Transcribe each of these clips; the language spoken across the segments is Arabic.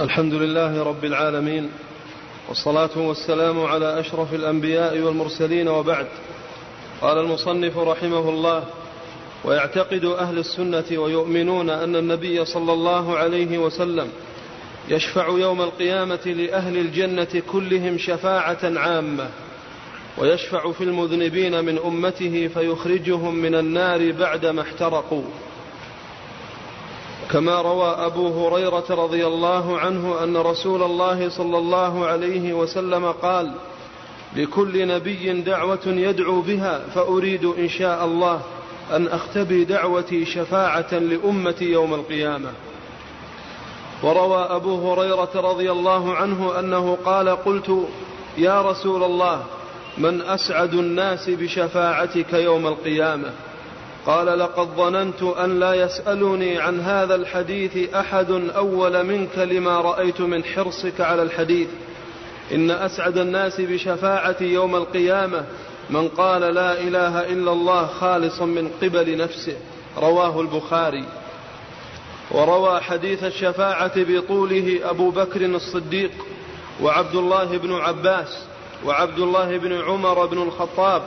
الحمد لله رب العالمين والصلاة والسلام على أشرف الأنبياء والمرسلين وبعد. قال المصنف رحمه الله ويعتقد أهل السنة ويؤمنون أن النبي صلى الله عليه وسلم يشفع يوم القيامة لأهل الجنة كلهم شفاعة عامة ويشفع في المذنبين من أمته فيخرجهم من النار بعدما احترقوا. كما روى أبو هريرة رضي الله عنه أن رسول الله صلى الله عليه وسلم قال لكل نبي دعوة يدعو بها فأريد إن شاء الله أن أختبي دعوتي شفاعة لأمتي يوم القيامة. وروى أبو هريرة رضي الله عنه أنه قال قلت يا رسول الله من أسعد الناس بشفاعتك يوم القيامة. قال لقد ظننت أن لا يسألني عن هذا الحديث أحد أول منك لما رأيت من حرصك على الحديث. إن أسعد الناس بشفاعتي يوم القيامة. من قال لا إله إلا الله خالصا من قبل نفسه. رواه البخاري. وروى حديث الشفاعة بطوله أبو بكر الصديق وعبد الله بن عباس وعبد الله بن عمر بن الخطاب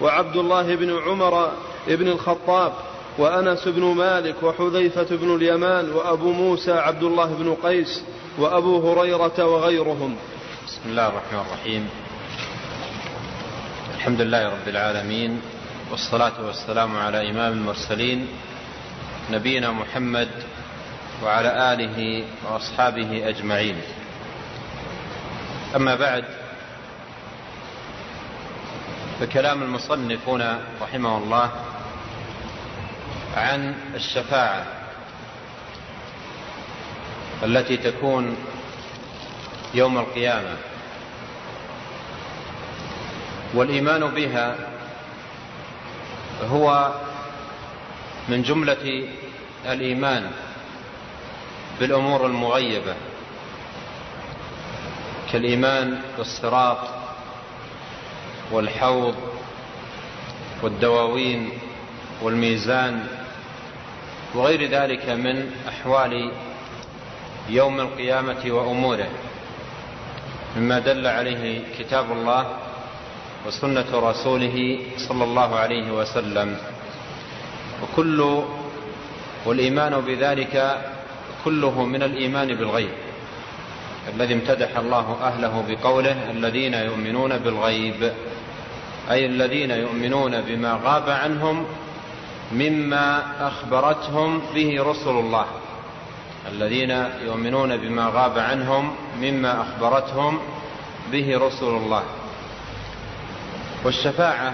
وعبد الله بن عمر بن الخطاب وأنس بن مالك وحذيفة بن اليمان وأبو موسى عبد الله بن قيس وأبو هريرة وغيرهم. بسم الله الرحمن الرحيم. الحمد لله رب العالمين والصلاة والسلام على إمام المرسلين نبينا محمد وعلى آله وأصحابه أجمعين. أما بعد فكلام المصنف هنا رحمه الله عن الشفاعة التي تكون يوم القيامة. والإيمان بها هو من جملة الإيمان بالأمور المغيبة كالإيمان بالصراط والحوض والدواوين والميزان وغير ذلك من أحوال يوم القيامة وأموره. مما دل عليه كتاب الله وسنة رسوله صلى الله عليه وسلم. وكل والإيمان بذلك كله من الإيمان بالغيب الذي امتدح الله أهله بقوله الذين يؤمنون بالغيب أي الذين يؤمنون بما غاب عنهم مما أخبرتهم به رسل الله. الذين يؤمنون بما غاب عنهم مما أخبرتهم به رسل الله. والشفاعة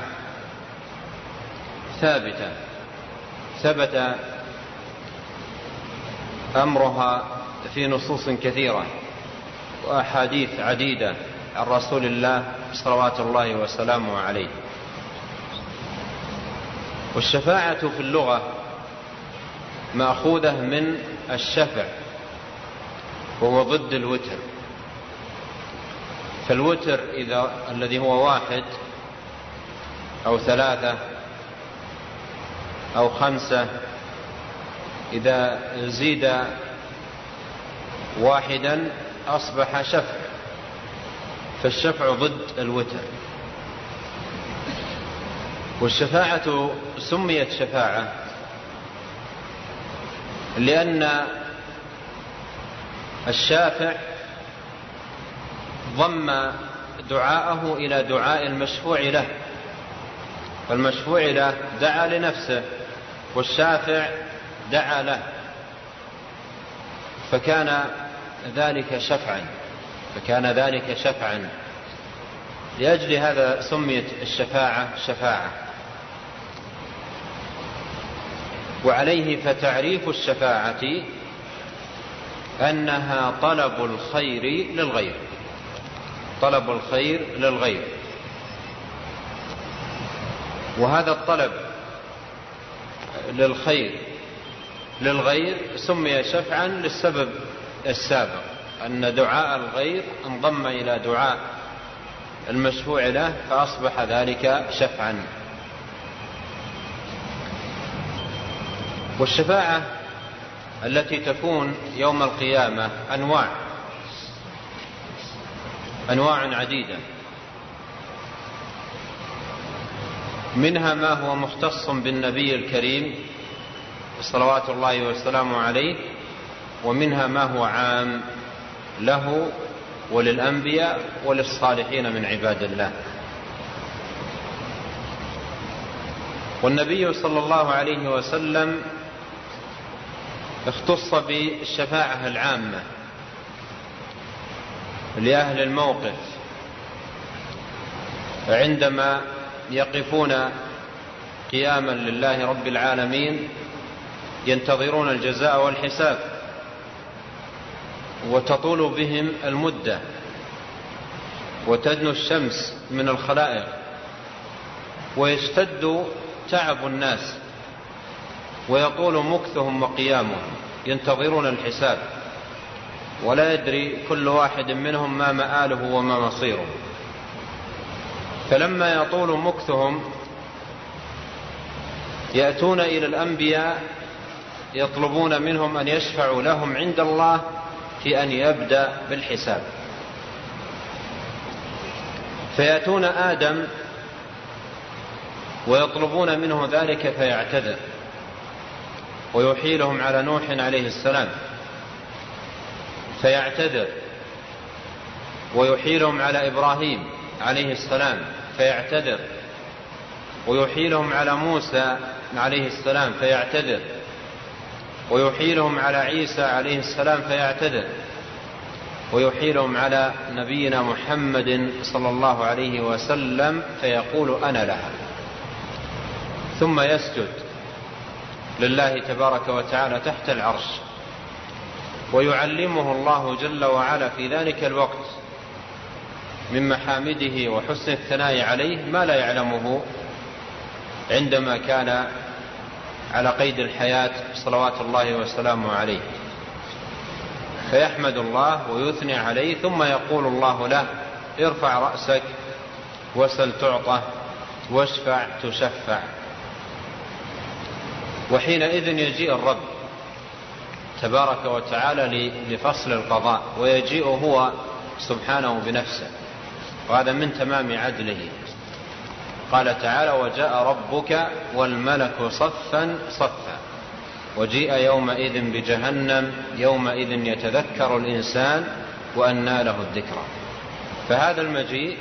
ثابتة. ثبت أمرها في نصوص كثيرة وأحاديث عديدة عن رسول الله صلوات الله وسلامه عليه. والشفاعة في اللغة مأخوذة من الشفع وهو ضد الوتر. فالوتر إذا الذي هو واحد أو ثلاثة أو خمسة إذا زيد واحدا أصبح شفع. فالشفع ضد الوتر. والشفاعة سميت شفاعة لأن الشافع ضم دعاءه إلى دعاء المشفوع له فالمشفوع له دعا لنفسه والشافع دعا له فكان ذلك شفعا فكان ذلك شفعا. لأجل هذا سميت الشفاعة شفاعة. وعليه فتعريف الشفاعة أنها طلب الخير للغير. طلب الخير للغير. وهذا الطلب للخير للغير سمي شفعا للسبب السابق أن دعاء الغير انضم إلى دعاء المشفوع له فأصبح ذلك شفعا. والشفاعة التي تكون يوم القيامة أنواع أنواع عديدة. منها ما هو مختص بالنبي الكريم صلوات الله وسلامه عليه ومنها ما هو عام له وللأنبياء وللصالحين من عباد الله. والنبي صلى الله عليه وسلم اختص بالشفاعة العامة لأهل الموقف. عندما يقفون قياما لله رب العالمين ينتظرون الجزاء والحساب وتطول بهم المدة وتدنو الشمس من الخلائق ويشتد تعب الناس. ويطول مكثهم وقيامهم ينتظرون الحساب. ولا يدري كل واحد منهم ما مآله وما مصيره. فلما يطول مكثهم يأتون إلى الأنبياء يطلبون منهم أن يشفعوا لهم عند الله في أن يبدأ بالحساب. فيأتون آدم ويطلبون منه ذلك فيعتذر. ويحيلهم على نوح عليه السلام. فيعتذر. ويحيلهم على إبراهيم عليه السلام. فيعتذر. ويحيلهم على موسى عليه السلام. فيعتذر. ويحيلهم على عيسى عليه السلام. فيعتذر. ويحيلهم على نبينا محمد صلى الله عليه وسلم. فيقول أنا لها. ثم يسجد. لله تبارك وتعالى تحت العرش. ويعلمه الله جل وعلا في ذلك الوقت. من محامده وحسن الثناء عليه ما لا يعلمه. عندما كان على قيد الحياة صلوات الله وسلامه عليه. فيحمد الله ويثني عليه ثم يقول الله له ارفع رأسك وسل تعطى واشفع تشفع. وحينئذ يجيء الرب تبارك وتعالى لفصل القضاء ويجيء هو سبحانه بنفسه وهذا من تمام عدله. قال تعالى وجاء ربك والملك صفا صفا وجيء يومئذ بجهنم يومئذ يتذكر الإنسان وأنى له الذكرى. فهذا المجيء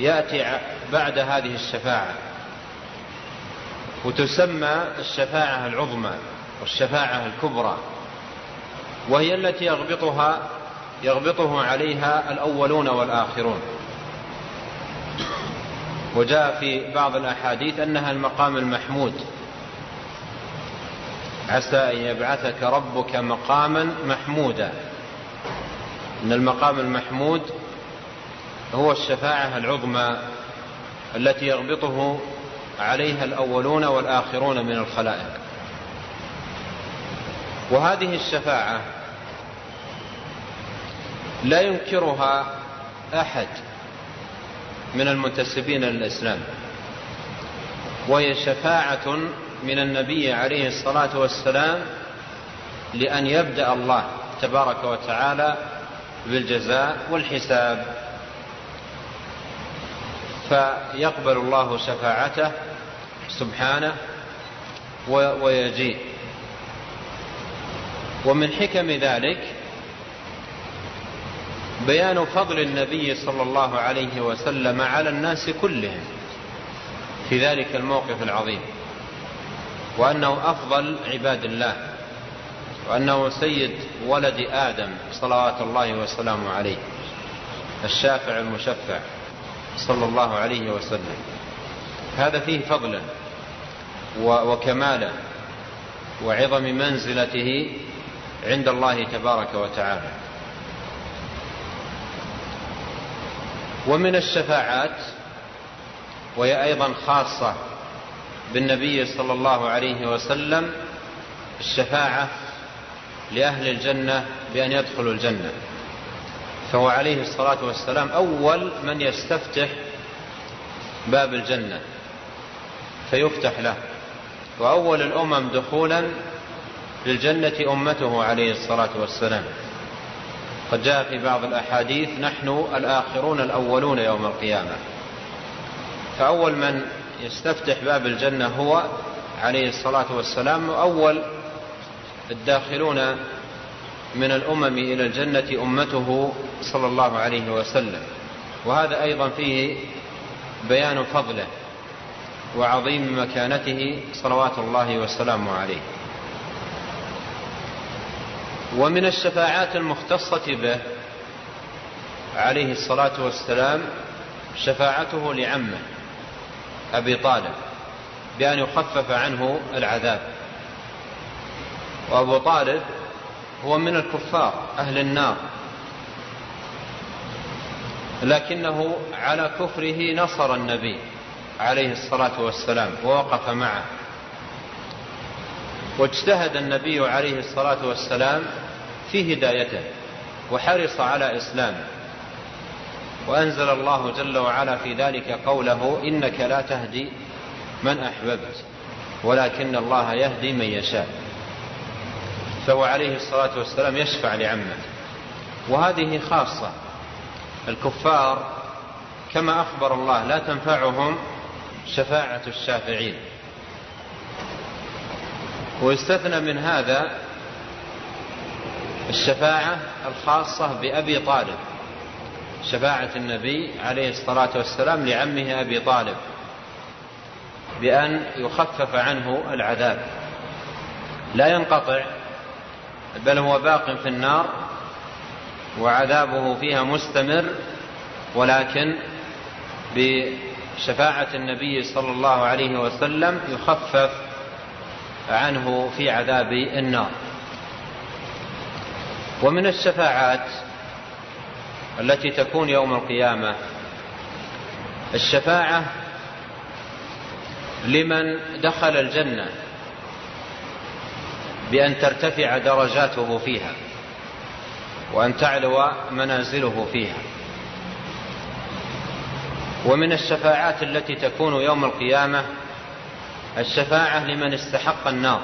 يأتي بعد هذه الشفاعة وتسمى الشفاعة العظمى والشفاعة الكبرى وهي التي يغبطها يغبطه عليها الأولون والآخرون. وجاء في بعض الأحاديث أنها المقام المحمود. عسى أن يبعثك ربك مقاما محمودا. أن المقام المحمود هو الشفاعة العظمى التي يغبطه عليها الأولون والآخرون من الخلائق. وهذه الشفاعة لا ينكرها أحد من المنتسبين للإسلام وهي شفاعة من النبي عليه الصلاة والسلام لأن يبدأ الله تبارك وتعالى بالجزاء والحساب. فيقبل الله شفاعته سبحانه ويجيء. ومن حكم ذلك بيان فضل النبي صلى الله عليه وسلم على الناس كلهم في ذلك الموقف العظيم وأنه أفضل عباد الله وأنه سيد ولد آدم صلوات الله وسلامه عليه الشافع المشفع صلى الله عليه وسلم. هذا فيه فضلا وكمالا وعظم منزلته عند الله تبارك وتعالى. ومن الشفاعات وهي أيضا خاصة بالنبي صلى الله عليه وسلم الشفاعة لأهل الجنة بأن يدخلوا الجنة. فهو عليه الصلاة والسلام أول من يستفتح باب الجنة. فيفتح له. وأول الأمم دخولا للجنة أمته عليه الصلاة والسلام. قد جاء في بعض الأحاديث نحن الآخرون الأولون يوم القيامة. فأول من يستفتح باب الجنة هو عليه الصلاة والسلام. أول الداخلون من الأمم إلى الجنة أمته صلى الله عليه وسلم. وهذا أيضا فيه بيان فضله. وعظيم مكانته صلوات الله وسلامه عليه. ومن الشفاعات المختصة به عليه الصلاة والسلام شفاعته لعمه أبي طالب بأن يخفف عنه العذاب. وأبو طالب هو من الكفار أهل النار. لكنه على كفره نصر النبي. عليه الصلاة والسلام ووقف معه. واجتهد النبي عليه الصلاة والسلام في هدايته وحرص على إسلامه. وأنزل الله جل وعلا في ذلك قوله إنك لا تهدي من أحببت ولكن الله يهدي من يشاء. فهو عليه الصلاة والسلام يشفع لعمه وهذه خاصة. الكفار كما أخبر الله لا تنفعهم شفاعة الشافعين. ويستثنى من هذا الشفاعة الخاصة بأبي طالب شفاعة النبي عليه الصلاة والسلام لعمه أبي طالب بأن يخفف عنه العذاب. لا ينقطع بل هو باق في النار وعذابه فيها مستمر ولكن بشفاعة النبي صلى الله عليه وسلم يخفف عنه في عذاب النار. ومن الشفاعات التي تكون يوم القيامة الشفاعة لمن دخل الجنة بأن ترتفع درجاته فيها وأن تعلو منازله فيها. ومن الشفاعات التي تكون يوم القيامة الشفاعة لمن استحق النار.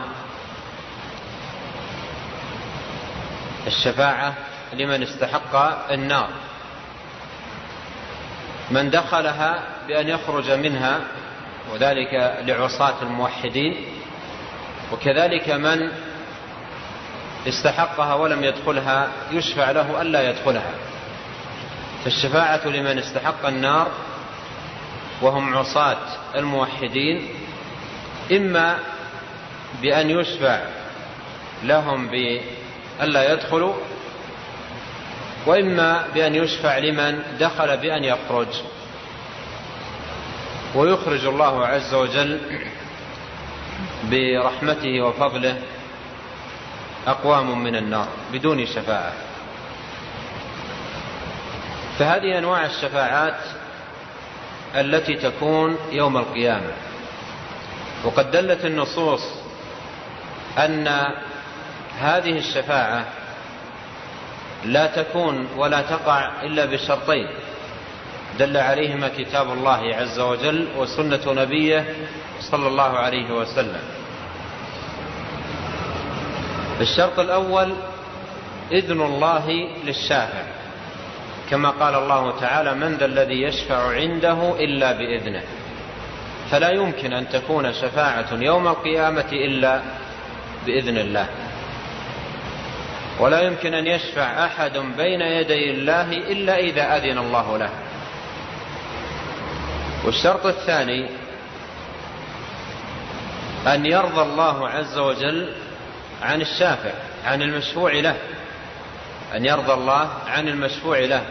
الشفاعة لمن استحق النار. من دخلها بأن يخرج منها وذلك لعصاة الموحدين وكذلك من استحقها ولم يدخلها يشفع له ألا يدخلها. فالشفاعة لمن استحق النار وهم عصاة الموحدين إما بأن يشفع لهم بألا يدخلوا وإما بأن يشفع لمن دخل بأن يخرج. ويخرج الله عز وجل برحمته وفضله أقوام من النار بدون شفاعة. فهذه أنواع الشفاعات التي تكون يوم القيامة. وقد دلت النصوص أن هذه الشفاعة لا تكون ولا تقع إلا بشرطين. دل عليهما كتاب الله عز وجل وسنة نبيه صلى الله عليه وسلم. الشرط الأول إذن الله للشافع. كما قال الله تعالى من ذا الذي يشفع عنده إلا بإذنه. فلا يمكن أن تكون شفاعة يوم القيامة إلا بإذن الله. ولا يمكن أن يشفع أحد بين يدي الله إلا إذا أذن الله له. والشرط الثاني أن يرضى الله عز وجل عن الشافع عن المشفوع له. أن يرضى الله عن المشفوع له.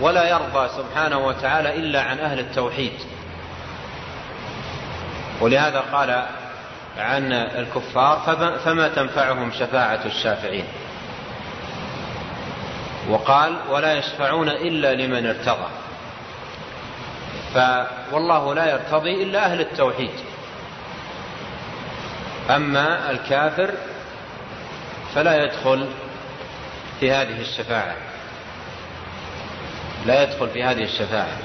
ولا يرضى سبحانه وتعالى إلا عن أهل التوحيد. ولهذا قال عن الكفار فما تنفعهم شفاعة الشافعين؟ وقال ولا يشفعون إلا لمن ارتضى. فوالله لا يرتضي إلا أهل التوحيد. أما الكافر فلا يدخل في هذه الشفاعة. لا يدخل في هذه الشفاعة.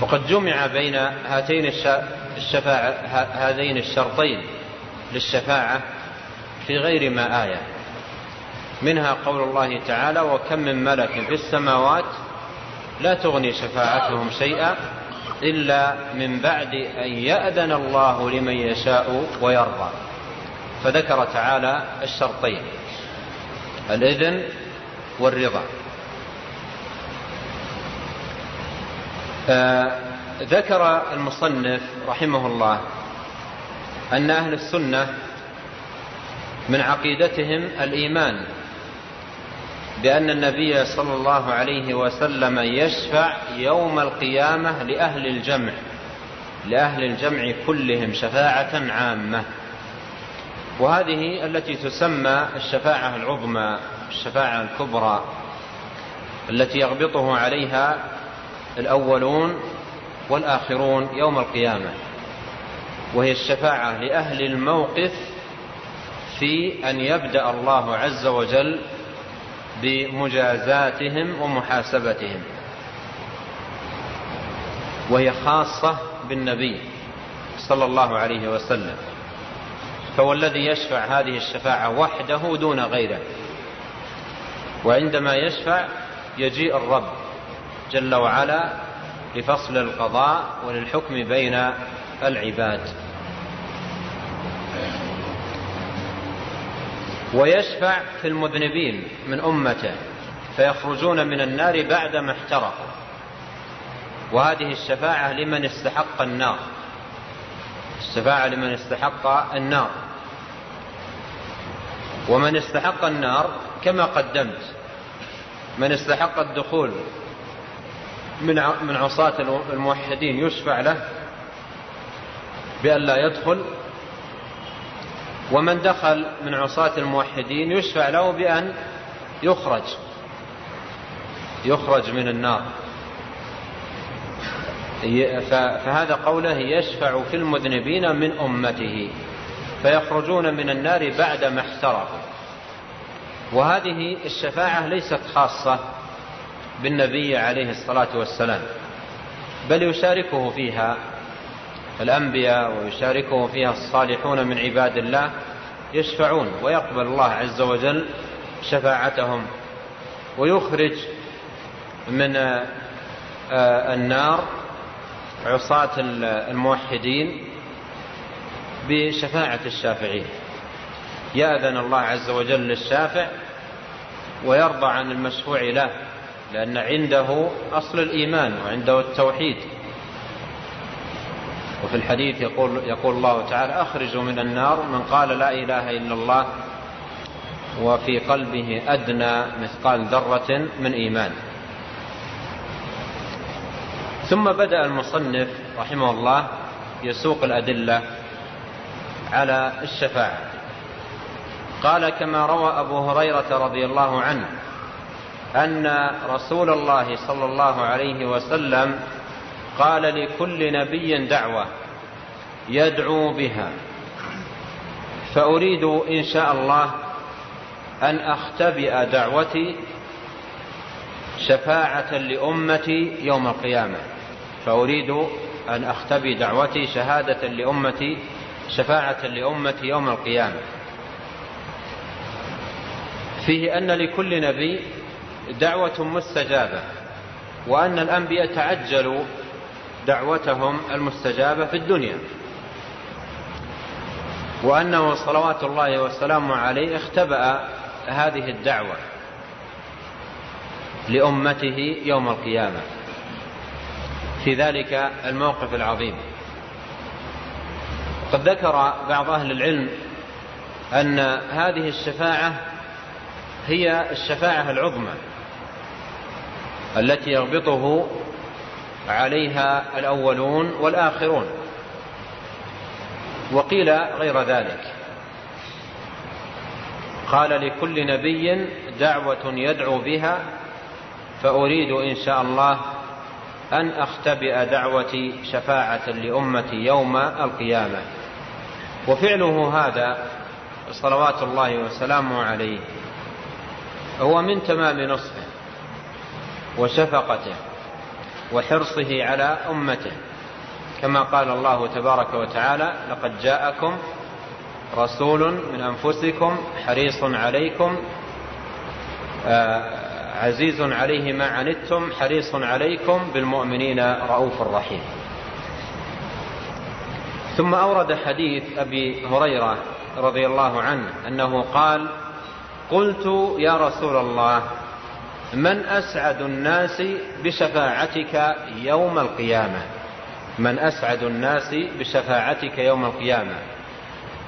وقد جمع بين هاتين الشفاعة هذين الشرطين للشفاعة في غير ما آية. منها قول الله تعالى وكم من ملك في السماوات لا تغني شفاعتهم شيئا إلا من بعد أن يأذن الله لمن يشاء ويرضى. فذكر تعالى الشرطين الإذن والرضا. ذكر المصنف رحمه الله أن أهل السنة من عقيدتهم الإيمان بأن النبي صلى الله عليه وسلم يشفع يوم القيامة لأهل الجمع لأهل الجمع كلهم شفاعة عامة. وهذه التي تسمى الشفاعة العظمى الشفاعة الكبرى التي يغبطه عليها الأولون والآخرون يوم القيامة وهي الشفاعة لأهل الموقف في أن يبدأ الله عز وجل بمجازاتهم ومحاسبتهم وهي خاصة بالنبي صلى الله عليه وسلم فهو الذي يشفع هذه الشفاعة وحده دون غيره وعندما يشفع يجيء الرب جل وعلا لفصل القضاء وللحكم بين العباد. ويشفع في المذنبين من أمته فيخرجون من النار بعدما احترقوا. وهذه الشفاعة لمن استحق النار. الشفاعة لمن استحق النار. ومن استحق النار كما قدمت من استحق الدخول من من عصاة الموحدين يشفع له بأن لا يدخل. ومن دخل من عصاة الموحدين يشفع له بأن يخرج. يخرج من النار. فهذا قوله يشفع في المذنبين من أمته. فيخرجون من النار بعدما احترقوا. وهذه الشفاعة ليست خاصة. بالنبي عليه الصلاة والسلام. بل يشاركه فيها الأنبياء ويشاركه فيها الصالحون من عباد الله يشفعون ويقبل الله عز وجل شفاعتهم. ويخرج من آه، النار عصاة الموحدين بشفاعة الشافعين. يأذن الله عز وجل للشافع ويرضى عن المشفوع له. لأن عنده أصل الإيمان وعنده التوحيد. وفي الحديث يقول, يقول الله تعالى أخرجوا من النار من قال لا إله إلا الله وفي قلبه أدنى مثقال ذرة من إيمان. ثم بدأ المصنف رحمه الله يسوق الأدلة على الشفاعة. قال كما روى أبو هريرة رضي الله عنه أن رسول الله صلى الله عليه وسلم قال لكل نبي دعوة يدعو بها. فأريد إن شاء الله أن أختبئ دعوتي شفاعة لأمتي يوم القيامة. فأريد أن أختبئ دعوتي شهادة لأمتي شفاعة لأمتي يوم القيامة. فيه أن لكل نبي دعوة مستجابة وأن الأنبياء تعجلوا دعوتهم المستجابة في الدنيا. وأنه صلوات الله والسلام عليه اختبأ هذه الدعوة لأمته يوم القيامة. في ذلك الموقف العظيم. قد ذكر بعض أهل العلم أن هذه الشفاعة هي الشفاعة العظمى. التي يربطه عليها الأولون والآخرون. وقيل غير ذلك. قال لكل نبي دعوة يدعو بها فأريد إن شاء الله أن أختبئ دعوتي شفاعة لأمتي يوم القيامة. وفعله هذا صلوات الله وسلامه عليه هو من تمام نصحه. وشفقته وحرصه على أمته. كما قال الله تبارك وتعالى لقد جاءكم رسول من أنفسكم حريص عليكم آه، عزيز عليه ما عنتم حريص عليكم بالمؤمنين رؤوف رحيم. ثم أورد حديث أبي هريرة رضي الله عنه أنه قال قلت يا رسول الله من أسعد الناس بشفاعتك يوم القيامة؟ من أسعد الناس بشفاعتك يوم القيامة؟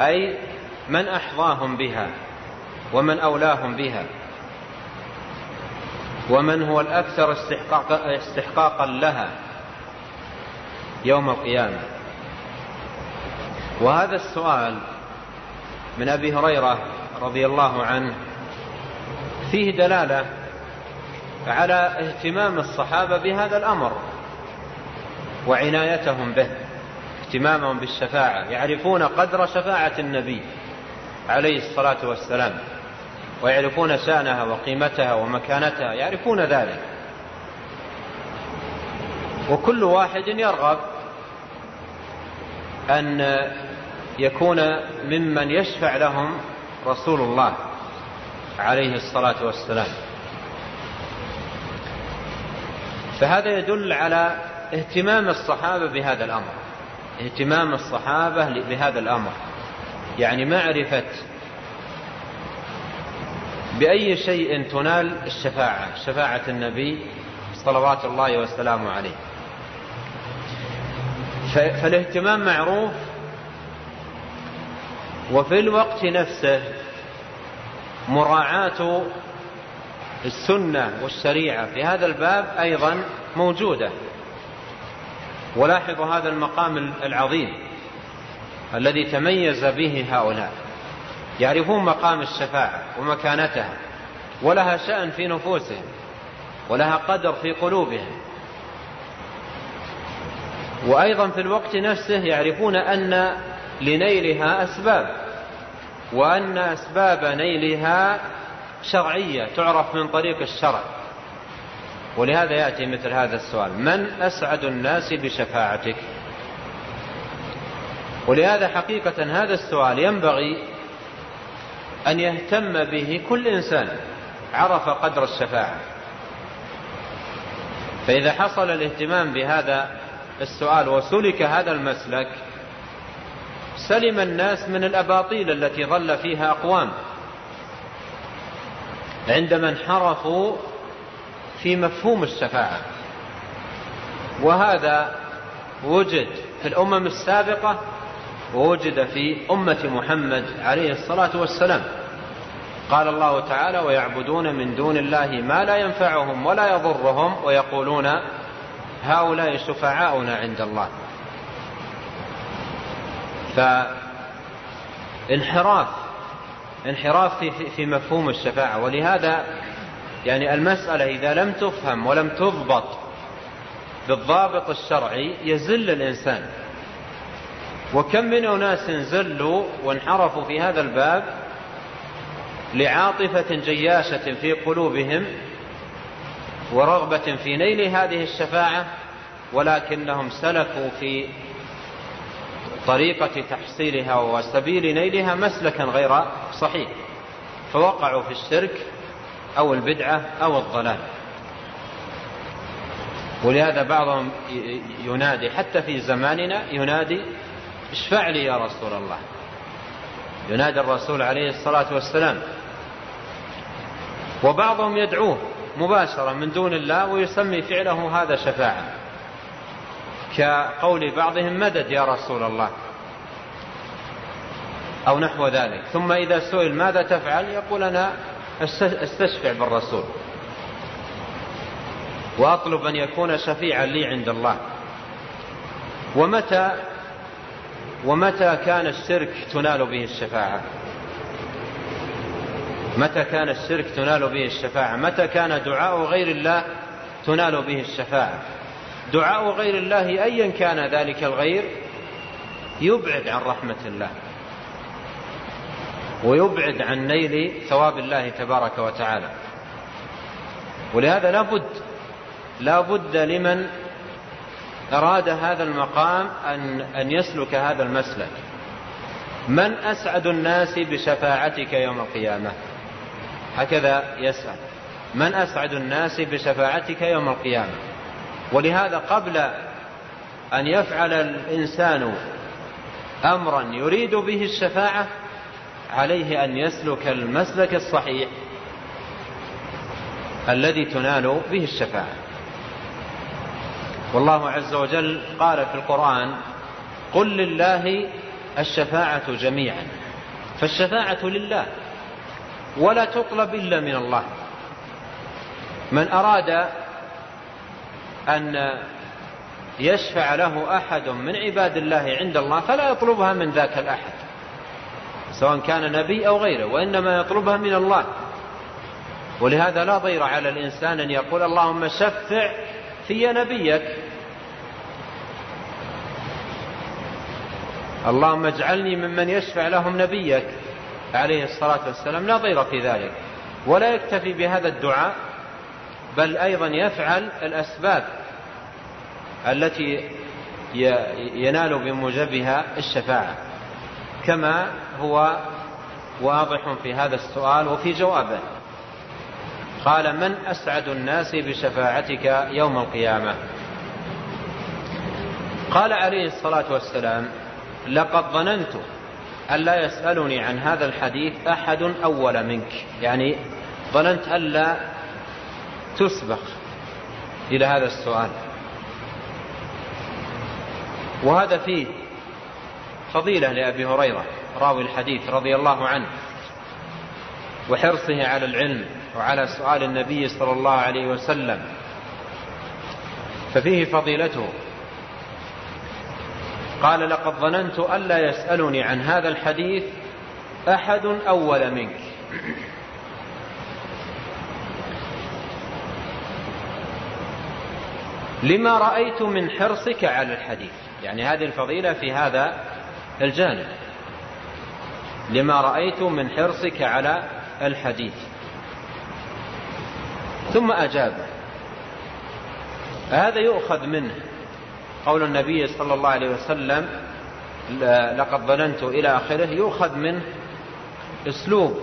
أي من أحظاهم بها ومن أولاهم بها. ومن هو الأكثر استحقاق استحقاقا لها يوم القيامة؟ وهذا السؤال من أبي هريرة رضي الله عنه فيه دلالة على اهتمام الصحابة بهذا الأمر وعنايتهم به اهتمامهم بالشفاعة يعرفون قدر شفاعة النبي عليه الصلاة والسلام ويعرفون شأنها وقيمتها ومكانتها يعرفون ذلك. وكل واحد يرغب أن يكون ممن يشفع لهم رسول الله عليه الصلاة والسلام. فهذا يدل على اهتمام الصحابة بهذا الأمر. اهتمام الصحابة بهذا الأمر. يعني معرفة بأي شيء تنال الشفاعة شفاعة النبي صلوات الله وسلامه عليه. فالاهتمام معروف وفي الوقت نفسه مراعاة السنة والشريعة في هذا الباب أيضا موجودة. ولاحظوا هذا المقام العظيم الذي تميز به هؤلاء. يعرفون مقام الشفاعة ومكانتها ولها شأن في نفوسهم ولها قدر في قلوبهم. وأيضا في الوقت نفسه يعرفون أن لنيلها أسباب وأن أسباب نيلها شرعية تعرف من طريق الشرع. ولهذا يأتي مثل هذا السؤال من أسعد الناس بشفاعتك؟ ولهذا حقيقة هذا السؤال ينبغي أن يهتم به كل إنسان عرف قدر الشفاعة. فإذا حصل الاهتمام بهذا السؤال وسلك هذا المسلك سلم الناس من الأباطيل التي ظل فيها أقوام. عندما انحرفوا في مفهوم الشفاعة وهذا وجد في الأمم السابقة ووجد في أمة محمد عليه الصلاة والسلام. قال الله تعالى ويعبدون من دون الله ما لا ينفعهم ولا يضرهم ويقولون هؤلاء شفعاؤنا عند الله. فانحراف انحراف في, في مفهوم الشفاعة. ولهذا يعني المسألة إذا لم تفهم ولم تضبط بالضابط الشرعي يزل الإنسان. وكم من أناس زلوا وانحرفوا في هذا الباب لعاطفة جياشة في قلوبهم ورغبة في نيل هذه الشفاعة ولكنهم سلكوا في طريقة تحصيلها وسبيل نيلها مسلكا غير صحيح فوقعوا في الشرك أو البدعة أو الضلال. ولهذا بعضهم ينادي حتى في زماننا ينادي اشفع لي يا رسول الله؟ ينادي الرسول عليه الصلاة والسلام. وبعضهم يدعوه مباشرة من دون الله ويسمي فعله هذا شفاعة. كقول بعضهم مدد يا رسول الله أو نحو ذلك. ثم إذا سئل ماذا تفعل؟ يقول أنا أستشفع بالرسول. وأطلب أن يكون شفيعا لي عند الله. ومتى ومتى كان الشرك تنال به الشفاعة؟ متى كان الشرك تنال به الشفاعة؟ متى كان دعاء غير الله تنال به الشفاعة؟ دعاء غير الله أيا كان ذلك الغير يبعد عن رحمة الله ويبعد عن نيل ثواب الله تبارك وتعالى. ولهذا لابد لا بد لمن أراد هذا المقام أن, أن يسلك هذا المسلك. من أسعد الناس بشفاعتك يوم القيامة؟ هكذا يسأل. من أسعد الناس بشفاعتك يوم القيامة؟ ولهذا قبل أن يفعل الإنسان أمرا يريد به الشفاعة عليه أن يسلك المسلك الصحيح الذي تنال به الشفاعة. والله عز وجل قال في القرآن قل لله الشفاعة جميعا فالشفاعة لله ولا تطلب إلا من الله. من أراد أن يشفع له أحد من عباد الله عند الله فلا يطلبها من ذاك الأحد سواء كان نبي أو غيره وإنما يطلبها من الله. ولهذا لا ضير على الإنسان أن يقول اللهم شفع في نبيك. اللهم اجعلني ممن يشفع لهم نبيك عليه الصلاة والسلام. لا ضير في ذلك. ولا يكتفي بهذا الدعاء بل أيضا يفعل الأسباب التي ينال بموجبها الشفاعة. كما هو واضح في هذا السؤال وفي جوابه. قال من أسعد الناس بشفاعتك يوم القيامة؟ قال عليه الصلاة والسلام لقد ظننت ألا يسألني عن هذا الحديث أحد أول منك. يعني ظننت ألا تسبق إلى هذا السؤال. وهذا فيه فضيلة لأبي هريرة راوي الحديث رضي الله عنه وحرصه على العلم وعلى سؤال النبي صلى الله عليه وسلم. ففيه فضيلته. قال لقد ظننت ألا يسألني عن هذا الحديث أحد أول منك. لما رأيت من حرصك على الحديث. يعني هذه الفضيلة في هذا الجانب. لما رأيت من حرصك على الحديث. ثم أجاب. هذا يؤخذ منه. قول النبي صلى الله عليه وسلم لقد ظننت إلى آخره. يؤخذ منه أسلوب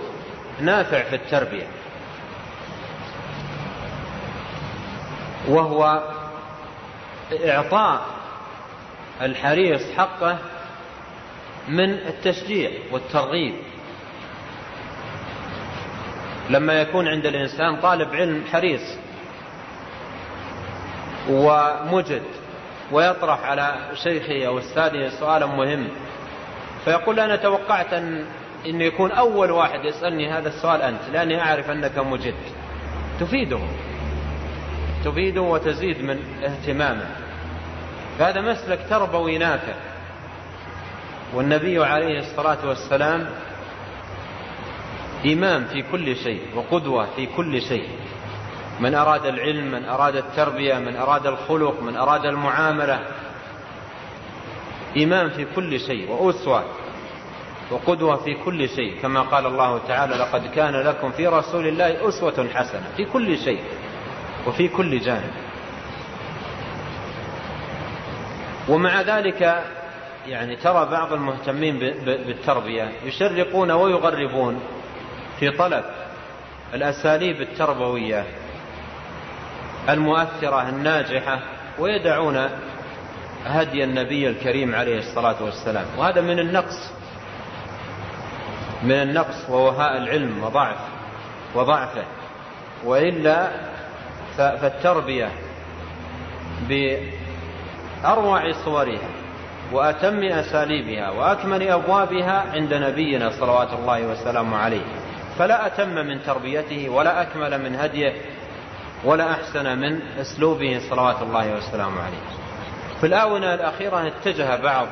نافع في التربية. وهو إعطاء الحريص حقه من التشجيع والترغيب. لما يكون عند الإنسان طالب علم حريص ومجد ويطرح على شيخه أو أستاذه سؤالا مهم فيقول أنا توقعت أن أن يكون أول واحد يسألني هذا السؤال أنت لأني أعرف أنك مجد. تفيده. تفيده وتزيد من اهتمامه. فهذا مسلك تربوي نافع والنبي عليه الصلاة والسلام إمام في كل شيء وقدوة في كل شيء. من أراد العلم من أراد التربية من أراد الخلق من أراد المعاملة. إمام في كل شيء وأسوة وقدوة في كل شيء. كما قال الله تعالى لقد كان لكم في رسول الله أسوة حسنة. في كل شيء. وفي كل جانب. ومع ذلك يعني ترى بعض المهتمين بالتربية يشرقون ويغربون في طلب الأساليب التربوية المؤثرة الناجحة ويدعون هدي النبي الكريم عليه الصلاة والسلام. وهذا من النقص من النقص ووهاء العلم وضعف وضعفه. وإلا فالتربية بأروع صورها وأتم أساليبها وأكمل أبوابها عند نبينا صلوات الله وسلامه عليه. فلا أتم من تربيته ولا أكمل من هديه ولا أحسن من أسلوبه صلوات الله وسلامه عليه. في الآونة الأخيرة اتجه بعض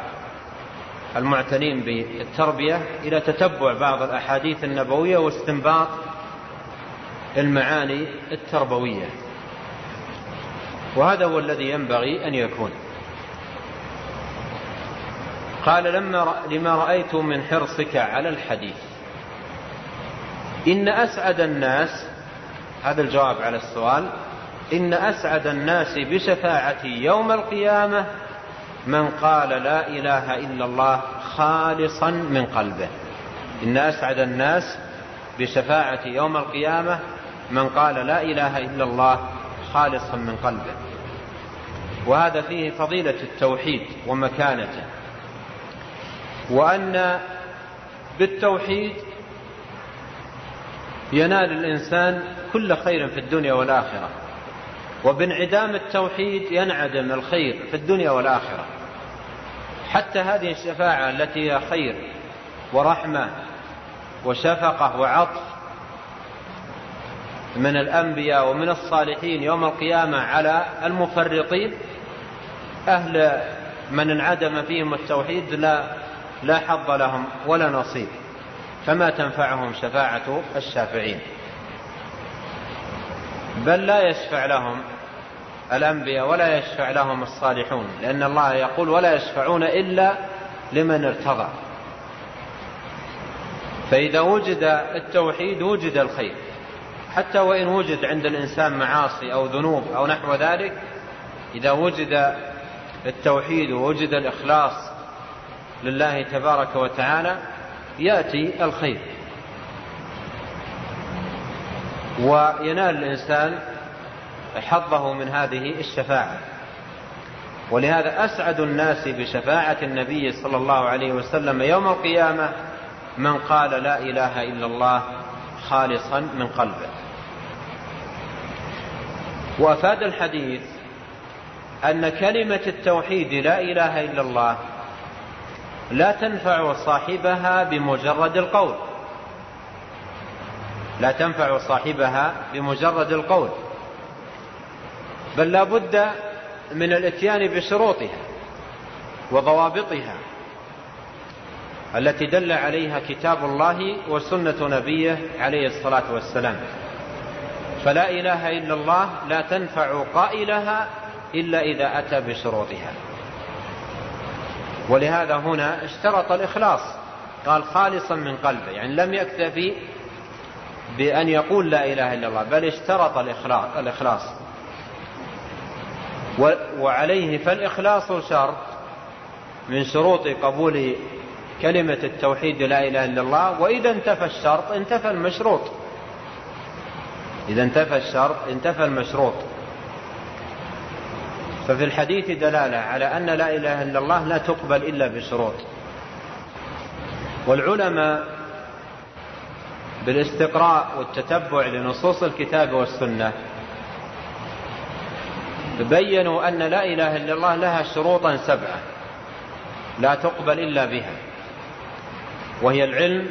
المعتنين بالتربية إلى تتبع بعض الأحاديث النبوية واستنباط المعاني التربوية. وهذا هو الذي ينبغي أن يكون. قال لما لما رأيت من حرصك على الحديث. إن أسعد الناس هذا الجواب على السؤال إن أسعد الناس بشفاعتي يوم القيامة من قال لا إله إلا الله خالصا من قلبه. إن أسعد الناس بشفاعتي يوم القيامة من قال لا إله إلا الله خالصا من قلبه. وهذا فيه فضيلة التوحيد ومكانته. وأن بالتوحيد ينال الإنسان كل خير في الدنيا والآخرة. وبانعدام التوحيد ينعدم الخير في الدنيا والآخرة. حتى هذه الشفاعة التي هي خير ورحمة وشفقة وعطف من الأنبياء ومن الصالحين يوم القيامة على المفرطين. أهل من انعدم فيهم التوحيد لا لا حظ لهم ولا نصيب. فما تنفعهم شفاعة الشافعين. بل لا يشفع لهم الأنبياء ولا يشفع لهم الصالحون لأن الله يقول ولا يشفعون إلا لمن ارتضى. فإذا وجد التوحيد وجد الخير. حتى وإن وجد عند الإنسان معاصي أو ذنوب أو نحو ذلك إذا وجد التوحيد ووجد الإخلاص لله تبارك وتعالى يأتي الخير. وينال الإنسان حظه من هذه الشفاعة. ولهذا أسعد الناس بشفاعة النبي صلى الله عليه وسلم يوم القيامة من قال لا إله إلا الله خالصا من قلبه. وأفاد الحديث أن كلمة التوحيد لا إله إلا الله لا تنفع صاحبها بمجرد القول. لا تنفع صاحبها بمجرد القول. بل لا بد من الاتيان بشروطها وضوابطها التي دل عليها كتاب الله وسنة نبيه عليه الصلاة والسلام. فلا إله إلا الله لا تنفع قائلها إلا إذا أتى بشروطها. ولهذا هنا اشترط الإخلاص قال خالصا من قلبه يعني لم يكتفي بأن يقول لا إله إلا الله بل اشترط الإخلاص وعليه فالإخلاص شرط من شروط قبول كلمة التوحيد لا إله إلا الله وإذا انتفى الشرط انتفى المشروط. إذا انتفى الشرط انتفى المشروط. ففي الحديث دلالة على أن لا إله إلا الله لا تقبل إلا بشروط. والعلماء بالاستقراء والتتبع لنصوص الكتاب والسنة بينوا أن لا إله إلا الله لها شروطا سبعة لا تقبل إلا بها وهي العلم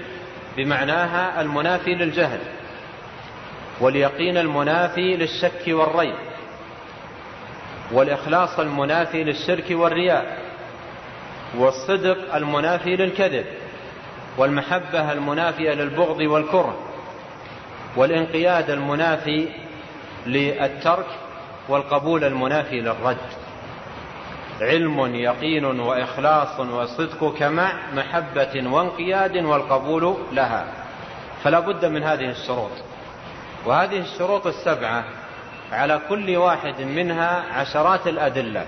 بمعناها المنافي للجهل. واليقين المنافي للشك والريب والإخلاص المنافي للشرك والرياء والصدق المنافي للكذب والمحبة المنافية للبغض والكره والانقياد المنافي للترك والقبول المنافي للرد. علم يقين وإخلاص وصدق كمع محبة وانقياد والقبول لها. فلا بد من هذه الشروط. وهذه الشروط السبعة على كل واحد منها عشرات الأدلة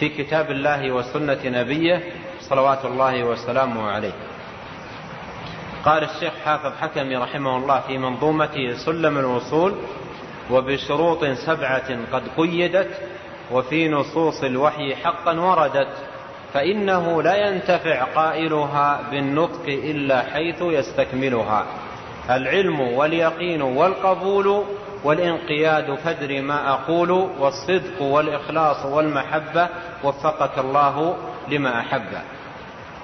في كتاب الله وسنة نبيه صلوات الله وسلامه عليه. قال الشيخ حافظ حكمي رحمه الله في منظومته سلم الوصول وبشروط سبعة قد قيدت وفي نصوص الوحي حقا وردت فإنه لا ينتفع قائلها بالنطق إلا حيث يستكملها. العلم واليقين والقبول والانقياد فدر ما أقول والصدق والإخلاص والمحبة وفقك الله لما أحب.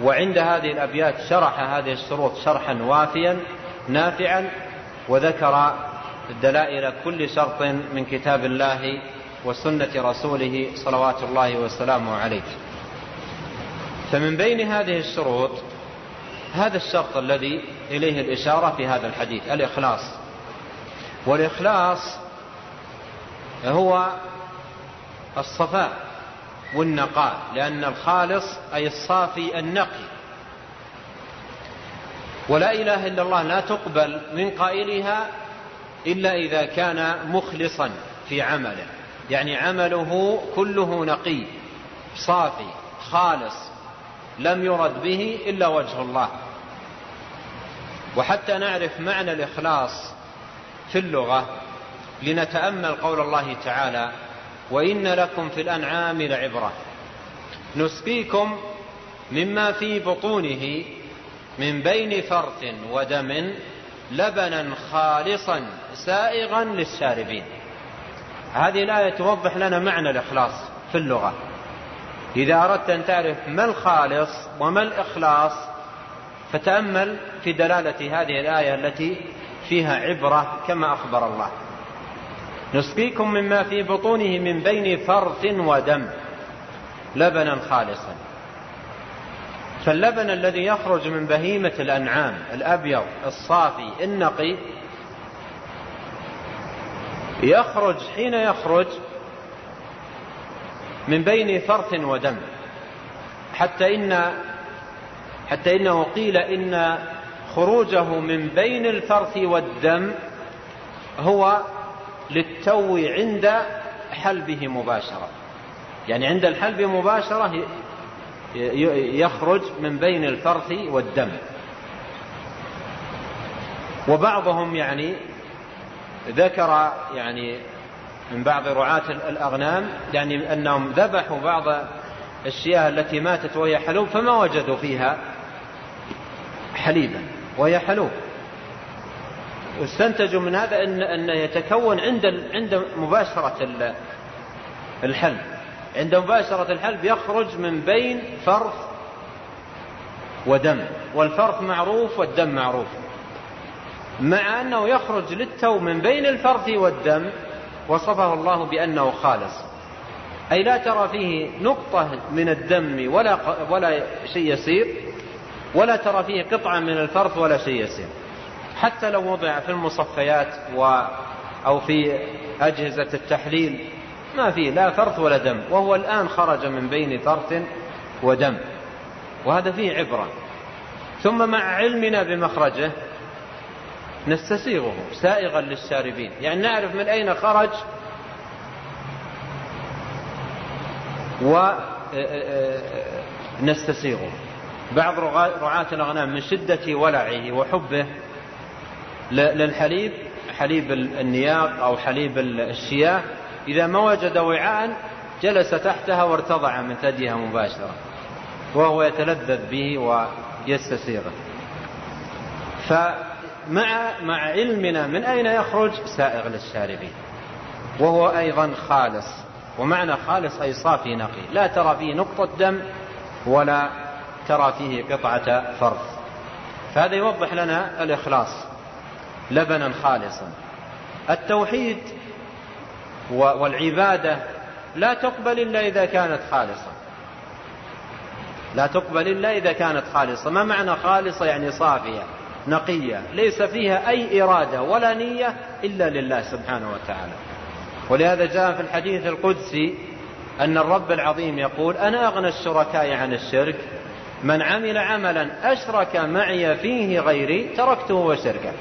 وعند هذه الأبيات شرح هذه الشروط شرحا وافيا نافعا وذكر دلائل كل شرط من كتاب الله وسنة رسوله صلوات الله وسلامه عليه. فمن بين هذه الشروط هذا الشرط الذي إليه الإشارة في هذا الحديث الإخلاص. والإخلاص هو الصفاء والنقاء لأن الخالص أي الصافي النقي. ولا إله إلا الله لا تقبل من قائلها إلا إذا كان مخلصا في عمله. يعني عمله كله نقي صافي خالص لم يرد به إلا وجه الله. وحتى نعرف معنى الإخلاص في اللغة لنتأمل قول الله تعالى وإن لكم في الأنعام لعبرة. نسقيكم مما في بطونه من بين فرث ودم لبنا خالصا سائغا للشاربين. هذه الآية توضح لنا معنى الإخلاص في اللغة. إذا أردت أن تعرف ما الخالص وما الإخلاص فتأمل في دلالة هذه الآية التي فيها عبرة كما أخبر الله. نسقيكم مما في بطونه من بين فرث ودم لبنا خالصا. فاللبن الذي يخرج من بهيمة الأنعام الأبيض الصافي النقي يخرج حين يخرج من بين فرث ودم حتى إن حتى إنه قيل إن خروجه من بين الفرث والدم هو للتو عند حلبه مباشرة. يعني عند الحلب مباشرة يخرج من بين الفرث والدم. وبعضهم يعني ذكر يعني من بعض رعاة الأغنام يعني أنهم ذبحوا بعض الشياه التي ماتت وهي حلوب فما وجدوا فيها حليبا وهي حلوب واستنتجوا من هذا أن أن يتكون عند عند مباشرة الحلب. عند مباشرة الحلب يخرج من بين فرث ودم والفرث معروف والدم معروف. مع أنه يخرج للتو من بين الفرث والدم وصفه الله بأنه خالص. أي لا ترى فيه نقطة من الدم ولا, ولا شيء يسير. ولا ترى فيه قطعة من الفرث ولا شيء يسير. حتى لو وضع في المصفيات و أو في أجهزة التحليل ما فيه لا فرث ولا دم وهو الآن خرج من بين فرث ودم. وهذا فيه عبرة. ثم مع علمنا بمخرجه نستسيغه سائغا للشاربين. يعني نعرف من أين خرج ونستسيغه بعض رعاة الأغنام من شدة ولعه وحبه للحليب حليب النياق أو حليب الشياه إذا ما وجد وعاء جلس تحتها وارتضع من ثديها مباشرة وهو يتلذذ به ويستسيغه فمع مع علمنا من أين يخرج؟ سائغ للشاربين وهو أيضا خالص ومعنى خالص أي صافي نقي لا ترى فيه نقطة دم ولا ترى فيه قطعة فرث. فهذا يوضح لنا الإخلاص لبنا خالصا. التوحيد والعبادة لا تقبل إلا إذا كانت خالصة لا تقبل إلا إذا كانت خالصة ما معنى خالصة؟ يعني صافية نقية ليس فيها أي إرادة ولا نية إلا لله سبحانه وتعالى. ولهذا جاء في الحديث القدسي أن الرب العظيم يقول أنا أغنى الشركاء عن الشرك؟ من عمل عملا أشرك معي فيه غيري تركته وشركه.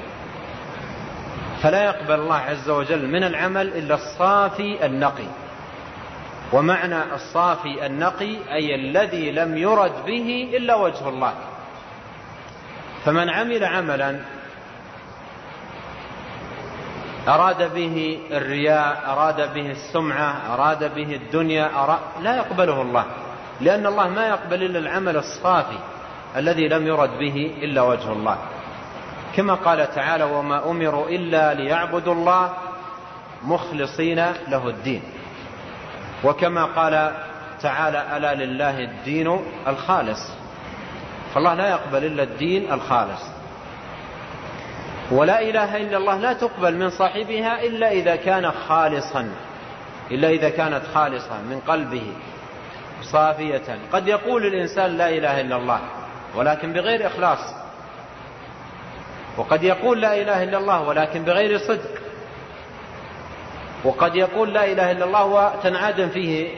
فلا يقبل الله عز وجل من العمل إلا الصافي النقي. ومعنى الصافي النقي أي الذي لم يرد به إلا وجه الله. فمن عمل عملا أراد به الرياء أراد به السمعة أراد به الدنيا أراد لا يقبله الله. لأن الله ما يقبل إلا العمل الصافي الذي لم يرد به إلا وجه الله. كما قال تعالى وما أمروا إلا ليعبدوا الله مخلصين له الدين. وكما قال تعالى ألا لله الدين الخالص. فالله لا يقبل إلا الدين الخالص. ولا إله إلا الله لا تقبل من صاحبها إلا إذا كان خالصا إلا إذا كانت خالصة من قلبه. صافية. قد يقول الإنسان لا إله إلا الله ولكن بغير إخلاص. وقد يقول لا إله إلا الله ولكن بغير صدق. وقد يقول لا إله إلا الله وتنعدم فيه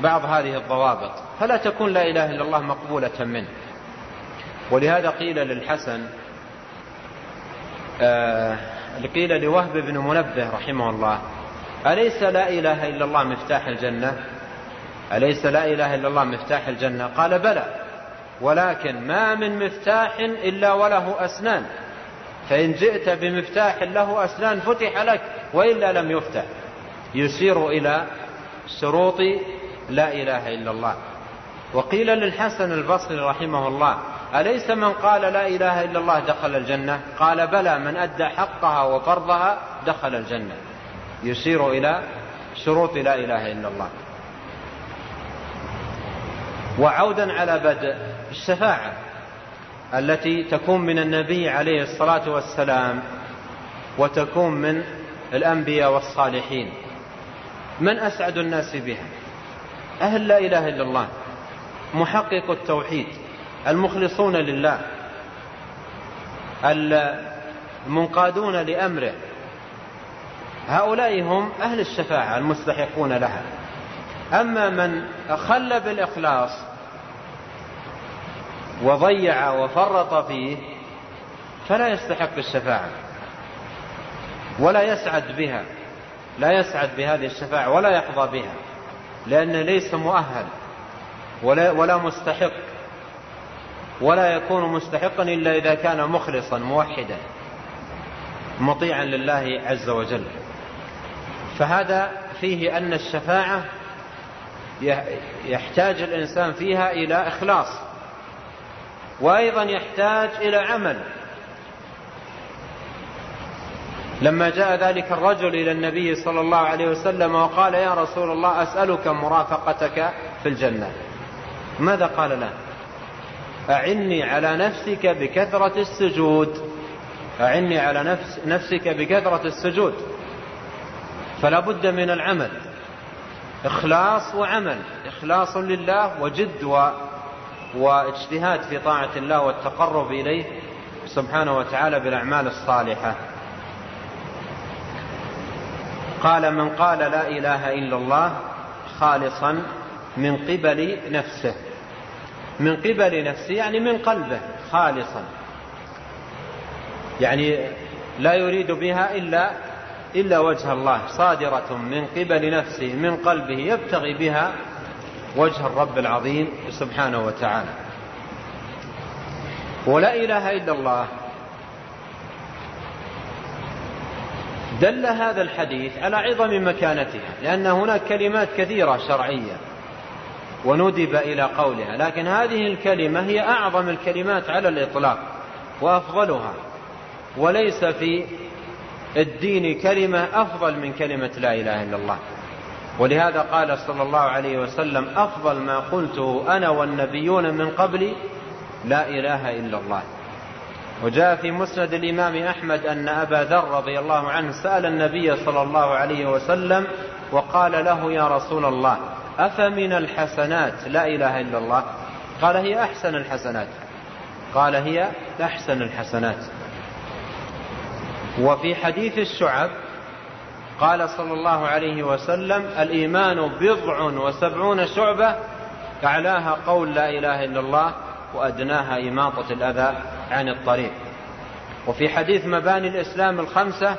بعض هذه الضوابط. فلا تكون لا إله إلا الله مقبولة منه. ولهذا قيل للحسن آه قيل لوهب بن منبه رحمه الله أليس لا إله إلا الله مفتاح الجنة؟ أليس لا إله إلا الله مفتاح الجنة؟ قال بلى. ولكن ما من مفتاح إلا وله أسنان. فإن جئت بمفتاح له أسنان فتح لك وإلا لم يفتح. يشير إلى شروط لا إله إلا الله. وقيل للحسن البصري رحمه الله أليس من قال لا إله إلا الله دخل الجنة؟ قال بلى من أدى حقها وفرضها دخل الجنة. يشير إلى شروط لا إله إلا الله. وعودا على بدء الشفاعة التي تكون من النبي عليه الصلاة والسلام وتكون من الأنبياء والصالحين. من أسعد الناس بها؟ أهل لا إله إلا الله محقق التوحيد المخلصون لله المنقادون لأمره. هؤلاء هم أهل الشفاعة المستحقون لها. أما من أخل بالإخلاص وضيع وفرط فيه فلا يستحق الشفاعة ولا يسعد بها لا يسعد بهذه الشفاعة ولا يحظى بها لأنه ليس مؤهل ولا, ولا مستحق ولا يكون مستحقا إلا إذا كان مخلصا موحدا مطيعا لله عز وجل. فهذا فيه أن الشفاعة يحتاج الإنسان فيها إلى إخلاص. وأيضا يحتاج إلى عمل. لما جاء ذلك الرجل إلى النبي صلى الله عليه وسلم وقال يا رسول الله أسألك مرافقتك في الجنة. ماذا قال له؟ أعني على نفسك بكثرة السجود. أعني على نفس نفسك بكثرة السجود. فلا بد من العمل. إخلاص وعمل. إخلاص لله وجد واجتهاد في طاعة الله والتقرب إليه سبحانه وتعالى بالأعمال الصالحة. قال من قال لا إله إلا الله خالصا من قبل نفسه. من قبل نفسه يعني من قلبه خالصا. يعني لا يريد بها إلا إلا وجه الله. صادرة من قبل نفسه من قلبه يبتغي بها وجه الرب العظيم سبحانه وتعالى. ولا إله إلا الله. دل هذا الحديث على عظم مكانتها لأن هناك كلمات كثيرة شرعية وندب إلى قولها لكن هذه الكلمة هي أعظم الكلمات على الإطلاق وأفضلها. وليس في الدين كلمة أفضل من كلمة لا إله إلا الله. ولهذا قال صلى الله عليه وسلم أفضل ما قلته أنا والنبيون من قبلي لا إله إلا الله. وجاء في مسند الإمام أحمد أن أبا ذر رضي الله عنه سأل النبي صلى الله عليه وسلم وقال له يا رسول الله أفمن الحسنات لا إله إلا الله؟ قال هي أحسن الحسنات. قال هي أحسن الحسنات. وفي حديث الشعب قال صلى الله عليه وسلم الإيمان بضع وسبعون شعبة أعلاها قول لا إله إلا الله وأدناها إماطة الأذى عن الطريق. وفي حديث مباني الإسلام الخمسة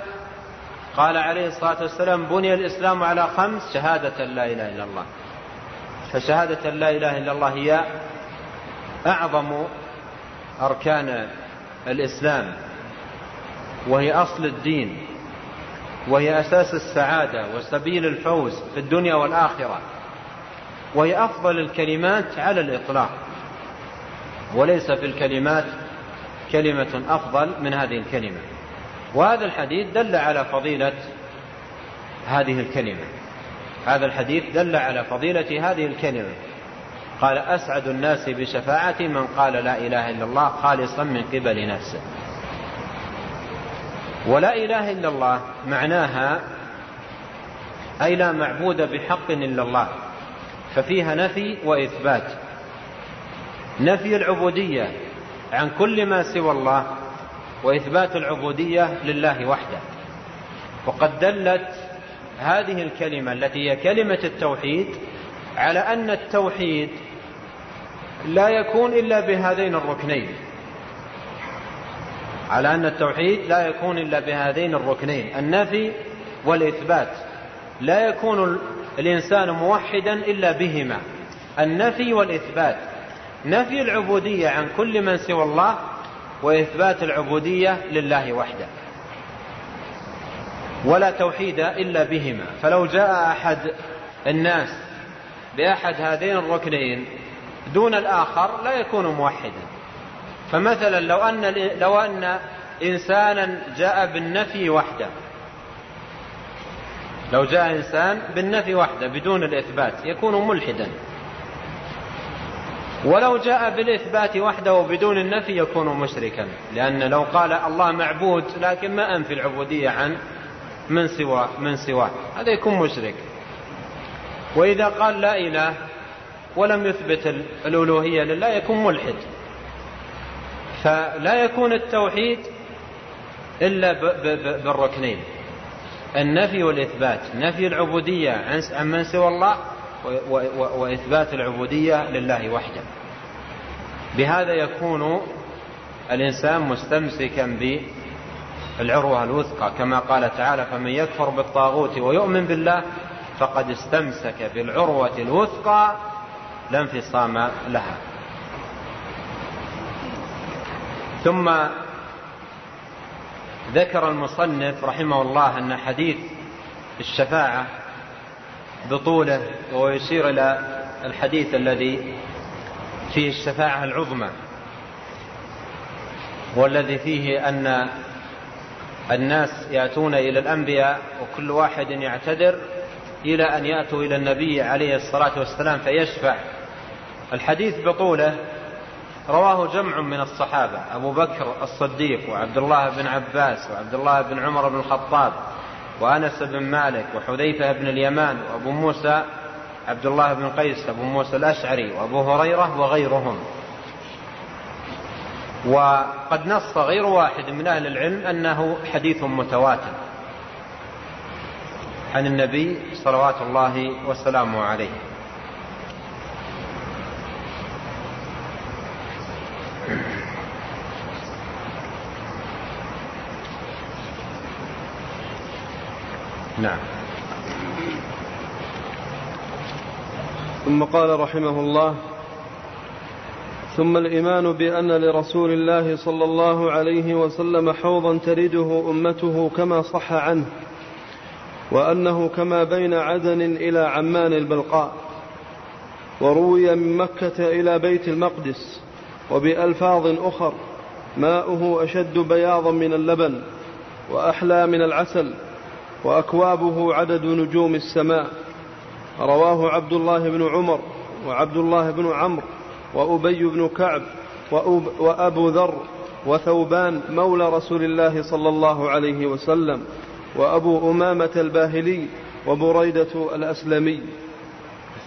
قال عليه الصلاة والسلام بني الإسلام على خمس شهادة لا إله إلا الله. فشهادة لا إله إلا الله هي أعظم أركان الإسلام وهي أصل الدين. وهي أساس السعادة وسبيل الفوز في الدنيا والآخرة. وهي أفضل الكلمات على الإطلاق. وليس في الكلمات كلمة أفضل من هذه الكلمة. وهذا الحديث دل على فضيلة هذه الكلمة. هذا الحديث دل على فضيلة هذه الكلمة. قال أسعد الناس بشفاعة من قال لا إله إلا الله خالصا من قبل نفسه. ولا إله إلا الله معناها أي لا معبود بحق إلا الله ففيها نفي وإثبات. نفي العبودية عن كل ما سوى الله وإثبات العبودية لله وحده. وقد دلت هذه الكلمة التي هي كلمة التوحيد على أن التوحيد لا يكون إلا بهذين الركنين. على أن التوحيد لا يكون إلا بهذين الركنين النفي والإثبات. لا يكون الإنسان موحدا إلا بهما. النفي والإثبات. نفي العبودية عن كل من سوى الله وإثبات العبودية لله وحده. ولا توحيد إلا بهما. فلو جاء أحد الناس بأحد هذين الركنين دون الآخر لا يكون موحدا. فمثلا لو أن لو أن إنسانا جاء بالنفي وحده. لو جاء إنسان بالنفي وحده بدون الإثبات يكون ملحدا. ولو جاء بالإثبات وحده وبدون النفي يكون مشركا. لأن لو قال الله معبود لكن ما أنفي العبودية عن من سوى من سواه. هذا يكون مشرك. وإذا قال لا إله ولم يثبت الألوهية لله يكون ملحد. فلا يكون التوحيد إلا بالركنين. النفي والإثبات نفي العبودية عن من سوى الله وإثبات العبودية لله وحده. بهذا يكون الإنسان مستمسكا بالعروة الوثقى كما قال تعالى فمن يكفر بالطاغوت ويؤمن بالله فقد استمسك بالعروة الوثقى لا انفصام لها. ثم ذكر المصنف رحمه الله أن حديث الشفاعة بطوله ويشير إلى الحديث الذي فيه الشفاعة العظمى والذي فيه أن الناس يأتون إلى الأنبياء وكل واحد يعتذر إلى أن يأتوا إلى النبي عليه الصلاة والسلام فيشفع. الحديث بطوله رواه جمع من الصحابة أبو بكر الصديق وعبد الله بن عباس وعبد الله بن عمر بن الخطاب وأنس بن مالك وحذيفة بن اليمان وأبو موسى عبد الله بن قيس أبو موسى الأشعري وأبو هريرة وغيرهم. وقد نص غير واحد من أهل العلم أنه حديث متواتر عن النبي صلوات الله وسلامه عليه. نعم. ثم قال رحمه الله ثم الإيمان بأن لرسول الله صلى الله عليه وسلم حوضا ترده أمته كما صح عنه وأنه كما بين عدن إلى عمان البلقاء وروي من مكة إلى بيت المقدس وبألفاظ أخر ماؤه أشد بياضا من اللبن وأحلى من العسل وأكوابه عدد نجوم السماء. رواه عبد الله بن عمر وعبد الله بن عمرو وأبي بن كعب وأبو ذر وثوبان مولى رسول الله صلى الله عليه وسلم وأبو أمامة الباهلي وبريدة الأسلمي.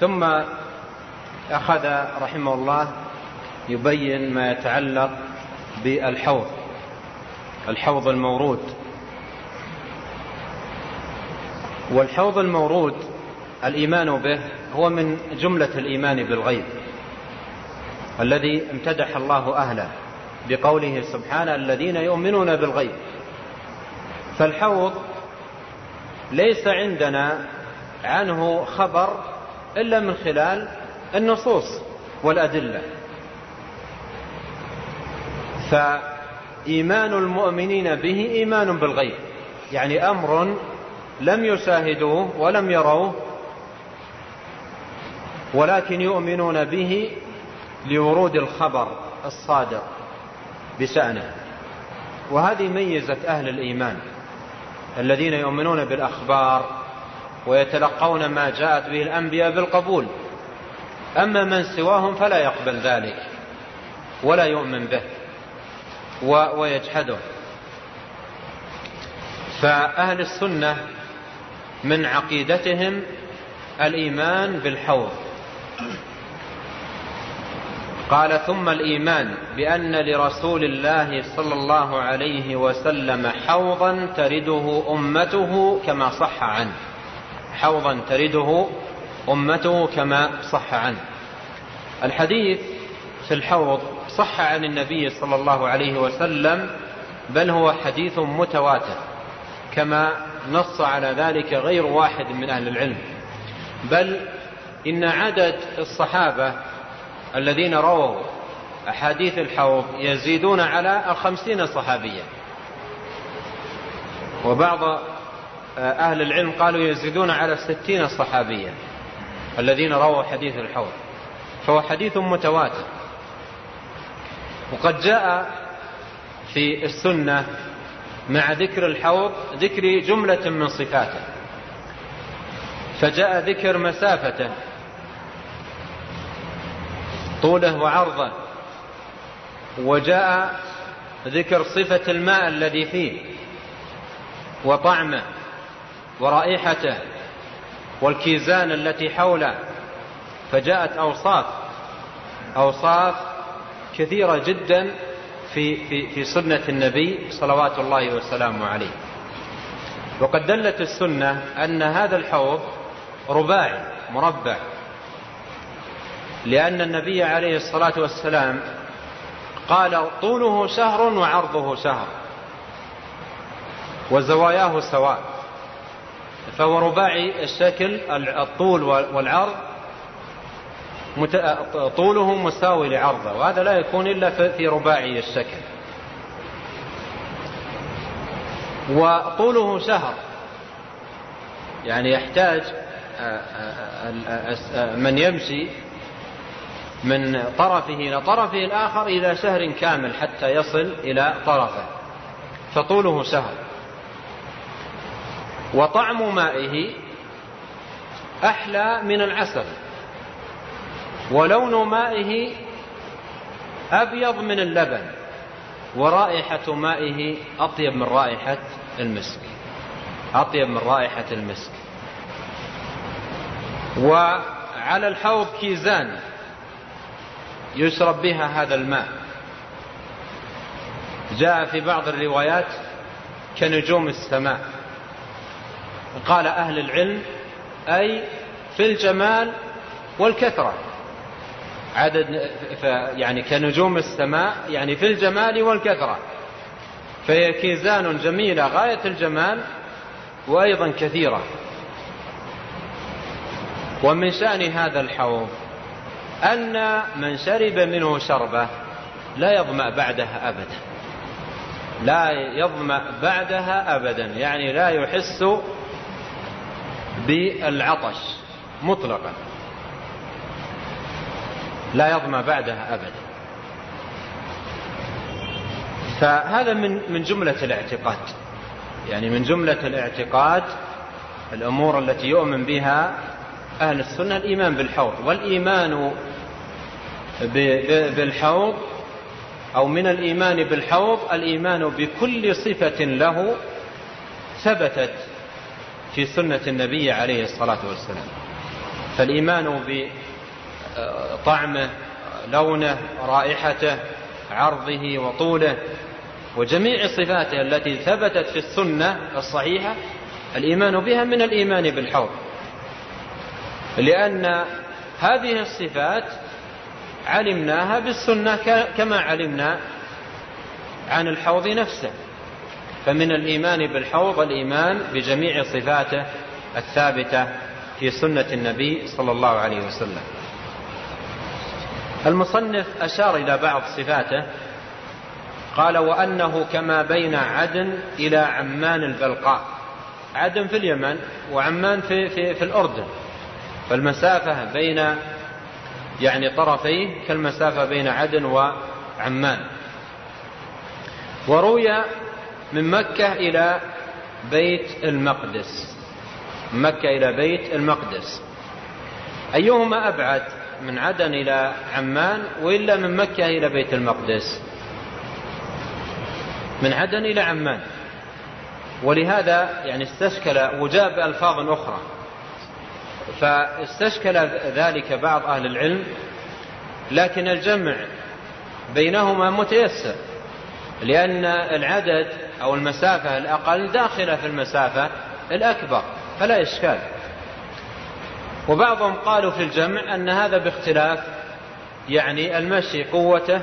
ثم أخذ رحمه الله يبين ما يتعلق بالحوض الحوض المورود. والحوض المورود الإيمان به هو من جملة الإيمان بالغيب الذي امتدح الله أهله بقوله سبحانه الذين يؤمنون بالغيب. فالحوض ليس عندنا عنه خبر إلا من خلال النصوص والأدلة. فإيمان المؤمنين به إيمان بالغيب يعني أمر لم يشاهدوه ولم يروه ولكن يؤمنون به لورود الخبر الصادق بشأنه. وهذه ميزة أهل الإيمان الذين يؤمنون بالأخبار ويتلقون ما جاءت به الأنبياء بالقبول. أما من سواهم فلا يقبل ذلك ولا يؤمن به ويجحده. فأهل السنة من عقيدتهم الإيمان بالحوض. قال ثم الإيمان بأن لرسول الله صلى الله عليه وسلم حوضا ترده أمته كما صح عنه. حوضا ترده أمته كما صح عنه. الحديث في الحوض صح عن النبي صلى الله عليه وسلم بل هو حديث متواتر كما نص على ذلك غير واحد من أهل العلم. بل إن عدد الصحابة الذين رووا أحاديث الحوض يزيدون على الخمسين صحابيا. وبعض أهل العلم قالوا يزيدون على الستين صحابيا الذين رووا حديث الحوض. فهو حديث متواتر. وقد جاء في السنة مع ذكر الحوض ذكر جملة من صفاته. فجاء ذكر مسافته. طوله وعرضه. وجاء ذكر صفة الماء الذي فيه. وطعمه. ورائحته. والكيزان التي حوله. فجاءت أوصاف. أوصاف كثيرة جدا في, في, في سنة النبي صلوات الله وسلامه عليه. وقد دلت السنة أن هذا الحوض رباعي مربع لأن النبي عليه الصلاة والسلام قال طوله شهر وعرضه شهر وزواياه سواء. فهو رباعي الشكل الطول والعرض طوله مساوي لعرضه وهذا لا يكون إلا في رباعي الشكل. وطوله شهر. يعني يحتاج من يمشي من طرفه إلى طرفه الآخر إلى شهر كامل حتى يصل إلى طرفه. فطوله شهر. وطعم مائه أحلى من العسل. ولون مائه أبيض من اللبن ورائحة مائه أطيب من رائحة المسك. أطيب من رائحة المسك. وعلى الحوض كيزان يشرب بها هذا الماء. جاء في بعض الروايات كنجوم السماء. قال أهل العلم أي في الجمال والكثرة. عدد يعني كنجوم السماء يعني في الجمال والكثرة. فهي كيزان جميلة غاية الجمال وأيضا كثيرة. ومن شأن هذا الحوض أن من شرب منه شربة لا يظمأ بعدها أبدا. لا يظمأ بعدها أبدا يعني لا يحس بالعطش مطلقا. لا يظمأ بعدها أبدا. فهذا من من جملة الاعتقاد. يعني من جملة الاعتقاد الأمور التي يؤمن بها أهل السنة الإيمان بالحوض. والإيمان بالحوض أو من الإيمان بالحوض الإيمان بكل صفة له ثبتت في سنة النبي عليه الصلاة والسلام. فالإيمان بطعمه لونه رائحته عرضه وطوله. وجميع صفاته التي ثبتت في السنة الصحيحة الإيمان بها من الإيمان بالحوض. لأن هذه الصفات علمناها بالسنة كما علمنا عن الحوض نفسه. فمن الإيمان بالحوض الإيمان بجميع صفاته الثابتة في سنة النبي صلى الله عليه وسلم. المصنف أشار إلى بعض صفاته. قال وأنه كما بين عدن إلى عمان البلقاء. عدن في اليمن وعمان في, في, في الأردن. فالمسافة بين يعني طرفيه كالمسافة بين عدن وعمان. وروي من مكة إلى بيت المقدس. مكة إلى بيت المقدس. أيهما أبعد؟ من عدن إلى عمان وإلا من مكة إلى بيت المقدس. من عدن إلى عمان. ولهذا يعني استشكل وجاب ألفاظ أخرى. فاستشكل ذلك بعض أهل العلم لكن الجمع بينهما متيسر لأن العدد أو المسافة الأقل داخلة في المسافة الأكبر فلا إشكال. وبعضهم قالوا في الجمع أن هذا باختلاف يعني المشي قوته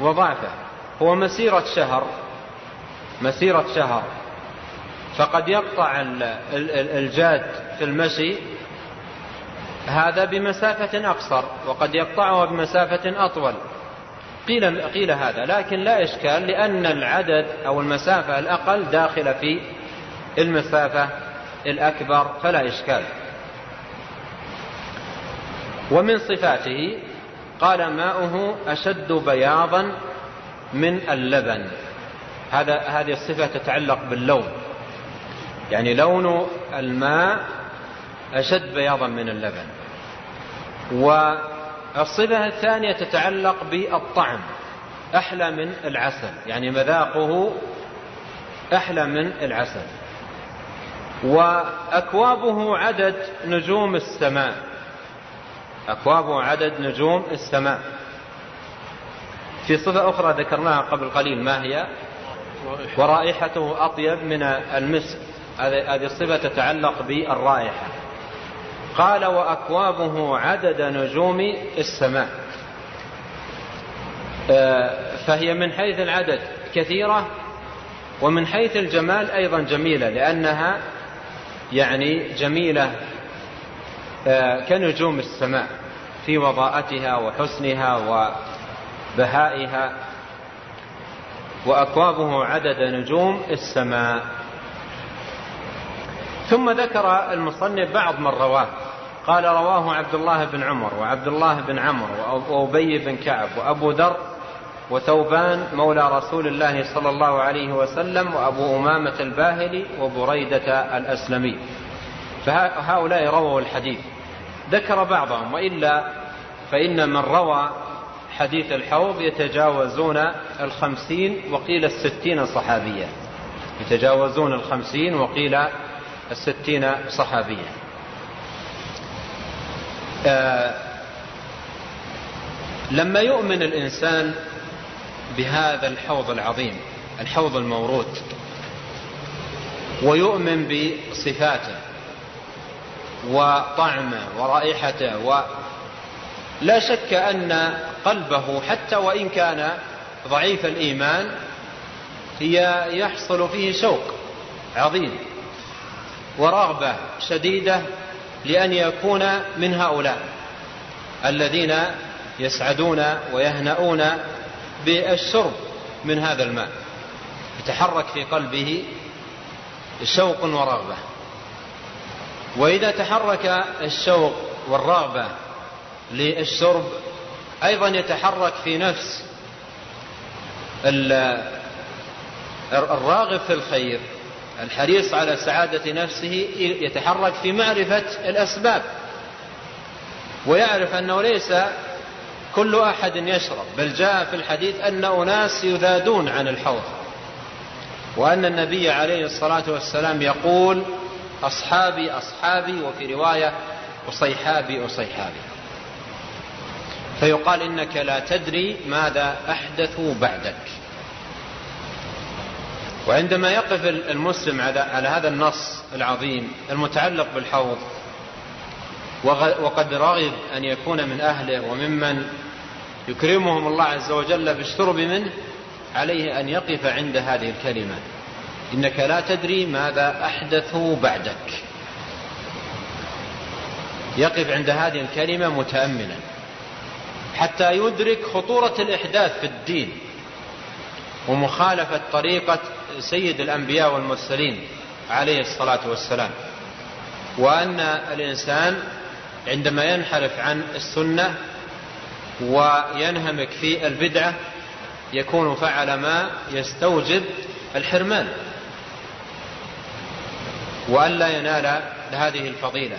وضعفه. هو مسيرة شهر مسيرة شهر. فقد يقطع الجاد في المشي هذا بمسافة أقصر وقد يقطعها بمسافة أطول. قيل, قيل هذا لكن لا إشكال لأن العدد أو المسافة الأقل داخلة في المسافة الأكبر فلا إشكال. ومن صفاته قال ماؤه أشد بياضا من اللبن. هذا هذه الصفة تتعلق باللون. يعني لون الماء أشد بياضا من اللبن. والصفة الثانية تتعلق بالطعم. أحلى من العسل. يعني مذاقه أحلى من العسل. وأكوابه عدد نجوم السماء. أكوابه عدد نجوم السماء. في صفة أخرى ذكرناها قبل قليل ما هي؟ ورائحته أطيب من المسك. هذه الصفة تتعلق بالرائحة. قال وأكوابه عدد نجوم السماء. آه، فهي من حيث العدد كثيرة ومن حيث الجمال أيضا جميلة لأنها يعني جميلة آه، كنجوم السماء. في وضاءتها وحسنها وبهائها وأكوابه عدد نجوم السماء. ثم ذكر المصنف بعض من رواه. قال رواه عبد الله بن عمر وعبد الله بن عمرو وأبي بن كعب وأبو ذر وثوبان مولى رسول الله صلى الله عليه وسلم وأبو أمامة الباهلي وبريدة الأسلمي. فهؤلاء رووا الحديث. ذكر بعضهم وإلا فإن من روى حديث الحوض يتجاوزون الخمسين وقيل الستين صحابيا يتجاوزون الخمسين وقيل الستين صحابيا آه لما يؤمن الإنسان بهذا الحوض العظيم الحوض المورود ويؤمن بصفاته وطعمه ورائحته ولا شك أن قلبه حتى وإن كان ضعيف الإيمان هي يحصل فيه شوق عظيم ورغبة شديدة لأن يكون من هؤلاء الذين يسعدون ويهنؤون بالشرب من هذا الماء. يتحرك في قلبه شوق ورغبة. وإذا تحرك الشوق والرغبة للشرب أيضا يتحرك في نفس الراغب في الخير الحريص على سعادة نفسه يتحرك في معرفة الأسباب. ويعرف أنه ليس كل أحد يشرب بل جاء في الحديث أن أناس يذادون عن الحوض. وأن النبي عليه الصلاة والسلام يقول أصحابي أصحابي وفي رواية أصيحابي أصيحابي. فيقال إنك لا تدري ماذا أحدثوا بعدك. وعندما يقف المسلم على هذا النص العظيم المتعلق بالحوض وقد رغب أن يكون من أهله وممن يكرمهم الله عز وجل بالشرب منه عليه أن يقف عند هذه الكلمة. إنك لا تدري ماذا أحدثوا بعدك. يقف عند هذه الكلمة متأملا. حتى يدرك خطورة الإحداث في الدين ومخالفة طريقة سيد الأنبياء والمرسلين عليه الصلاة والسلام. وأن الإنسان عندما ينحرف عن السنة وينهمك في البدعة يكون فعل ما يستوجب الحرمان. وألا ينال هذه الفضيلة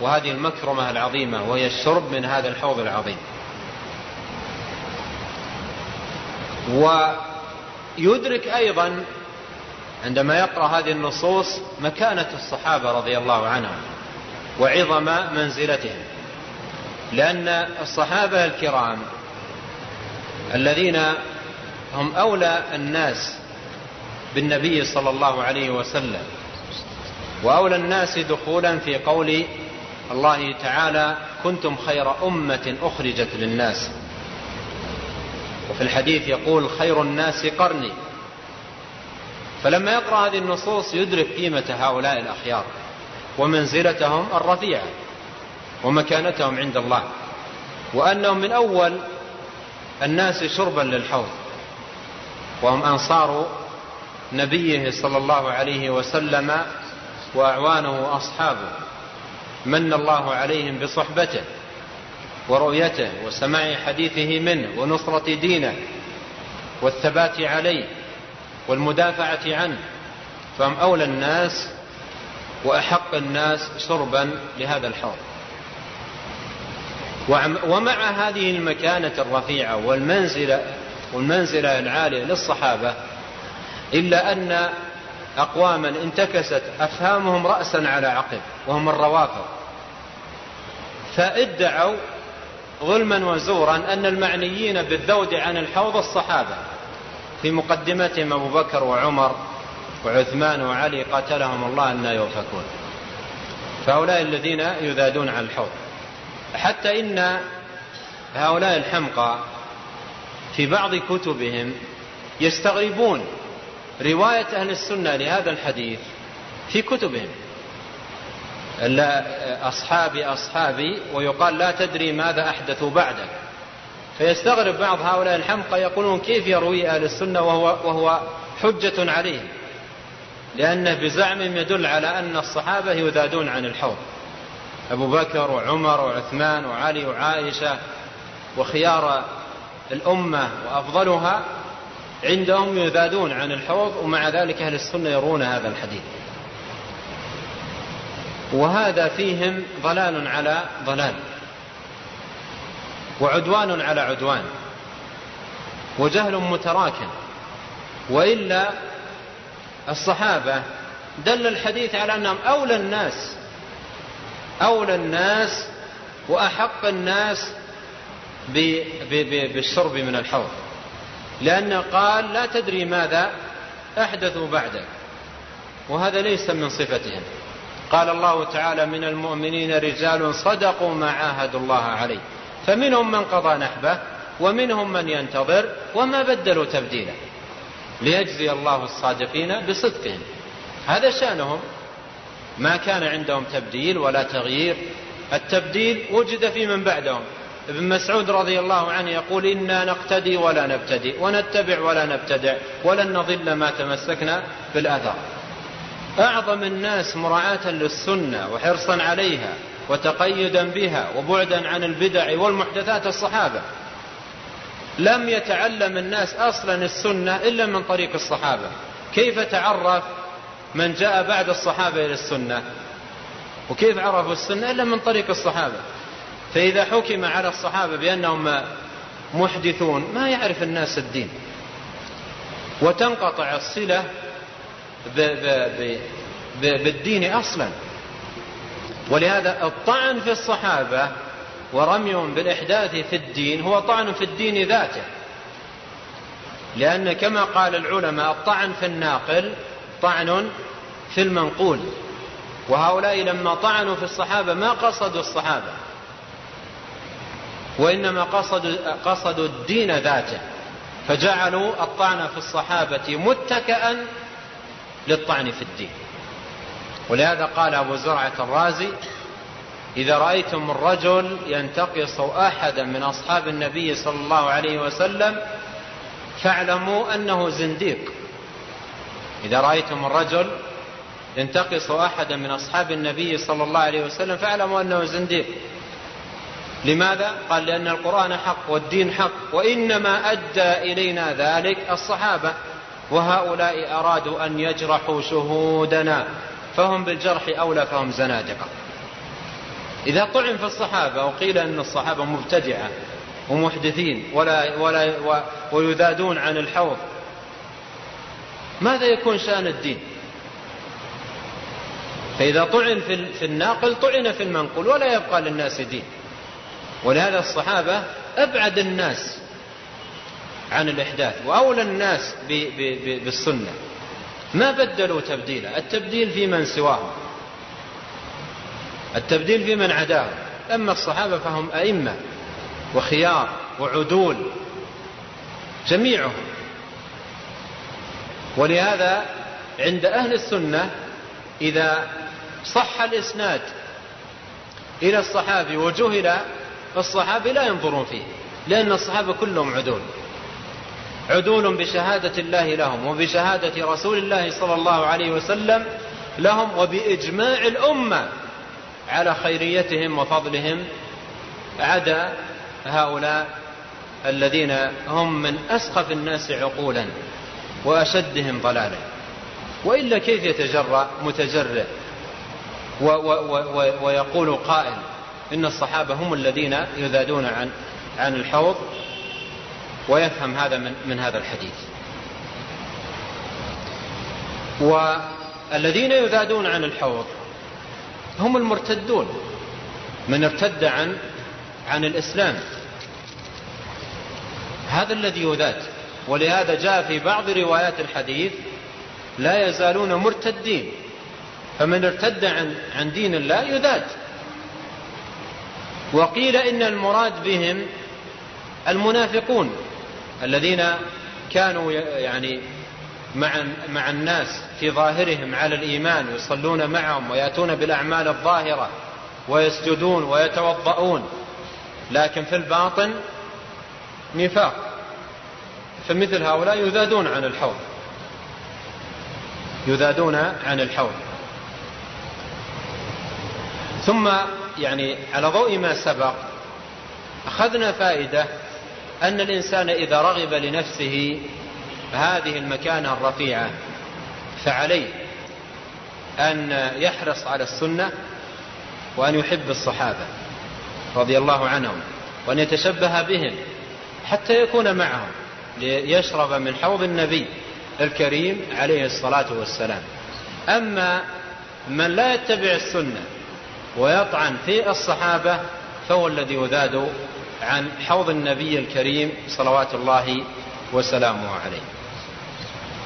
وهذه المكرمة العظيمة وهي الشرب من هذا الحوض العظيم. ويدرك أيضا عندما يقرأ هذه النصوص مكانة الصحابة رضي الله عنهم وعظم منزلتهم لأن الصحابة الكرام الذين هم أولى الناس بالنبي صلى الله عليه وسلم وأولى الناس دخولا في قول الله تعالى كنتم خير أمة أخرجت للناس وفي الحديث يقول خير الناس قرني. فلما يقرأ هذه النصوص يدرك قيمة هؤلاء الأخيار ومنزلتهم الرفيعة ومكانتهم عند الله وأنهم من أول الناس شربا للحوض وهم أنصار نبيه صلى الله عليه وسلم وأعوانه وأصحابه من الله عليهم بصحبته. ورؤيته وسماع حديثه منه ونصرة دينه والثبات عليه والمدافعة عنه فهم أولى الناس وأحق الناس شربا لهذا الحوض. ومع هذه المكانة الرفيعة والمنزلة والمنزلة العالية للصحابة إلا أن أقواما انتكست أفهامهم رأسا على عقب وهم الروافض. فادعوا ظلما وزورا أن المعنيين بالذود عن الحوض الصحابة. في مقدمتهم أبو بكر وعمر وعثمان وعلي قاتلهم الله أن يؤفكون. فهؤلاء الذين يذادون عن الحوض. حتى إن هؤلاء الحمقى في بعض كتبهم يستغربون رواية أهل السنة لهذا الحديث في كتبهم. أصحابي أصحابي ويقال لا تدري ماذا أحدثوا بعدك. فيستغرب بعض هؤلاء الحمقى يقولون كيف يروي أهل السنة وهو, وهو حجة عليهم؟ لأنه بزعمهم يدل على أن الصحابة يذادون عن الحوض. أبو بكر وعمر وعثمان وعلي وعائشة وخيار الأمة وأفضلها عندهم يذادون عن الحوض ومع ذلك أهل السنة يرون هذا الحديث. وهذا فيهم ضلال على ضلال وعدوان على عدوان وجهل متراكم وإلا الصحابة دل الحديث على أنهم أولى الناس أولى الناس وأحق الناس بالشرب من الحوض لأنه قال لا تدري ماذا احدثوا بعدك وهذا ليس من صفتهم. قال الله تعالى من المؤمنين رجال صدقوا ما عاهدوا الله عليه. فمنهم من قضى نحبه ومنهم من ينتظر وما بدلوا تبديلا ليجزي الله الصادقين بصدقهم. هذا شأنهم. ما كان عندهم تبديل ولا تغيير. التبديل وجد في من بعدهم. ابن مسعود رضي الله عنه يقول إنا نقتدي ولا نبتدئ ونتبع ولا نبتدع ولن نضل ما تمسكنا بالأثر أعظم الناس مراعاة للسنة وحرصا عليها وتقيدا بها وبعدا عن البدع والمحدثات الصحابة. لم يتعلم الناس أصلا السنة إلا من طريق الصحابة. كيف تعرف من جاء بعد الصحابة إلى السنة؟ وكيف عرفوا السنة إلا من طريق الصحابة؟ فإذا حكم على الصحابة بأنهم محدثون ما يعرف الناس الدين. وتنقطع الصلة بالدين أصلا. ولهذا الطعن في الصحابة ورميهم بالإحداث في الدين هو طعن في الدين ذاته. لأن كما قال العلماء الطعن في الناقل طعن في المنقول. وهؤلاء لما طعنوا في الصحابة ما قصدوا الصحابة. وإنما قصدوا, قصدوا الدين ذاته. فجعلوا الطعن في الصحابة متكئا للطعن في الدين. ولهذا قال أبو زرعة الرازي إذا رأيتم الرجل ينتقص أحدا من أصحاب النبي صلى الله عليه وسلم فاعلموا أنه زنديق. إذا رأيتم الرجل ينتقص أحدا من أصحاب النبي صلى الله عليه وسلم فاعلموا أنه زنديق. لماذا؟ قال لأن القرآن حق والدين حق وإنما أدى إلينا ذلك الصحابة. وهؤلاء أرادوا أن يجرحوا شهودنا فهم بالجرح أولى فهم زنادقة. إذا طعن في الصحابة وقيل أن الصحابة مبتدعة ومحدثين ولا ولا ويذادون عن الحوض ماذا يكون شأن الدين؟ فإذا طعن في الناقل طعن في المنقول ولا يبقى للناس دين. ولهذا الصحابة أبعد الناس عن الإحداث. وأولى الناس بالسنة. ما بدلوا تبديلا التبديل في من سواهم. التبديل في من عداهم. أما الصحابة فهم أئمة وخيار وعدول جميعهم. ولهذا عند أهل السنة إذا صح الإسناد إلى الصحابي وجهل الصحابي لا ينظرون فيه لأن الصحابة كلهم عدول. عدول بشهادة الله لهم وبشهادة رسول الله صلى الله عليه وسلم لهم وبإجماع الأمة على خيريتهم وفضلهم عدا هؤلاء الذين هم من أسخف الناس عقولا وأشدهم ضلالا. وإلا كيف يتجرأ متجرئ ويقول قائل إن الصحابة هم الذين يذادون عن عن الحوض؟ ويفهم هذا من, من هذا الحديث. والذين يذادون عن الحوض هم المرتدون من ارتد عن عن الإسلام. هذا الذي يذاد ولهذا جاء في بعض روايات الحديث لا يزالون مرتدين فمن ارتد عن عن دين الله يذاد وقيل إن المراد بهم المنافقون الذين كانوا يعني مع مع الناس في ظاهرهم على الإيمان يصلون معهم ويأتون بالأعمال الظاهرة ويسجدون ويتوضؤون. لكن في الباطن نفاق. فمثل هؤلاء يذادون عن الحوض. يذادون عن الحوض. ثم يعني على ضوء ما سبق أخذنا فائدة أن الإنسان إذا رغب لنفسه هذه المكانة الرفيعة فعليه أن يحرص على السنة وأن يحب الصحابة رضي الله عنهم وأن يتشبه بهم حتى يكون معهم ليشرب من حوض النبي الكريم عليه الصلاة والسلام. أما من لا يتبع السنة ويطعن في الصحابة فهو الذي يذاد عن حوض النبي الكريم صلوات الله وسلامه عليه.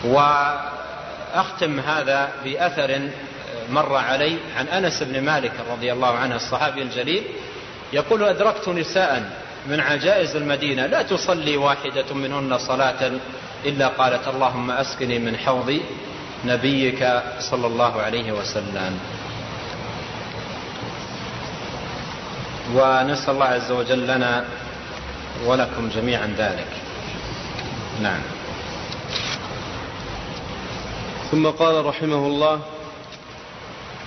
وأختم هذا بأثر مر علي عن أنس بن مالك رضي الله عنه الصحابي الجليل يقول أدركت نساء من عجائز المدينة لا تصلي واحدة منهن صلاة إلا قالت اللهم أسقني من حوض نبيك صلى الله عليه وسلم. ونسأل الله عز وجل لنا ولكم جميعا ذلك. نعم. ثم قال رحمه الله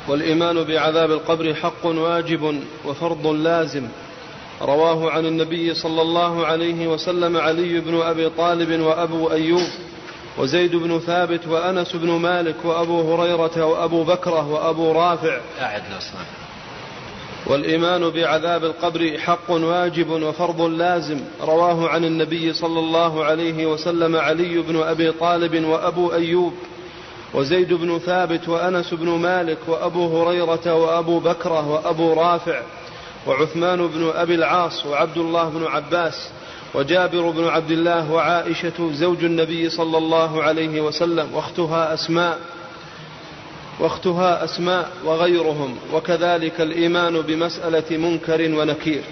والإيمان بعذاب القبر حق واجب وفرض لازم. رواه عن النبي صلى الله عليه وسلم علي بن أبي طالب وأبو أيوب وزيد بن ثابت وأنس بن مالك وأبو هريرة وأبو بكرة وأبو رافع. أعد نصنا والإيمان بعذاب القبر حق واجب وفرض لازم. رواه عن النبي صلى الله عليه وسلم علي بن أبي طالب وأبو أيوب وزيد بن ثابت وأنس بن مالك وأبو هريرة وأبو بكرة وأبو رافع وعثمان بن أبي العاص وعبد الله بن عباس وجابر بن عبد الله وعائشة زوج النبي صلى الله عليه وسلم واختها أسماء. واختها أسماء وغيرهم وكذلك الإيمان بمسألة منكر ونكير.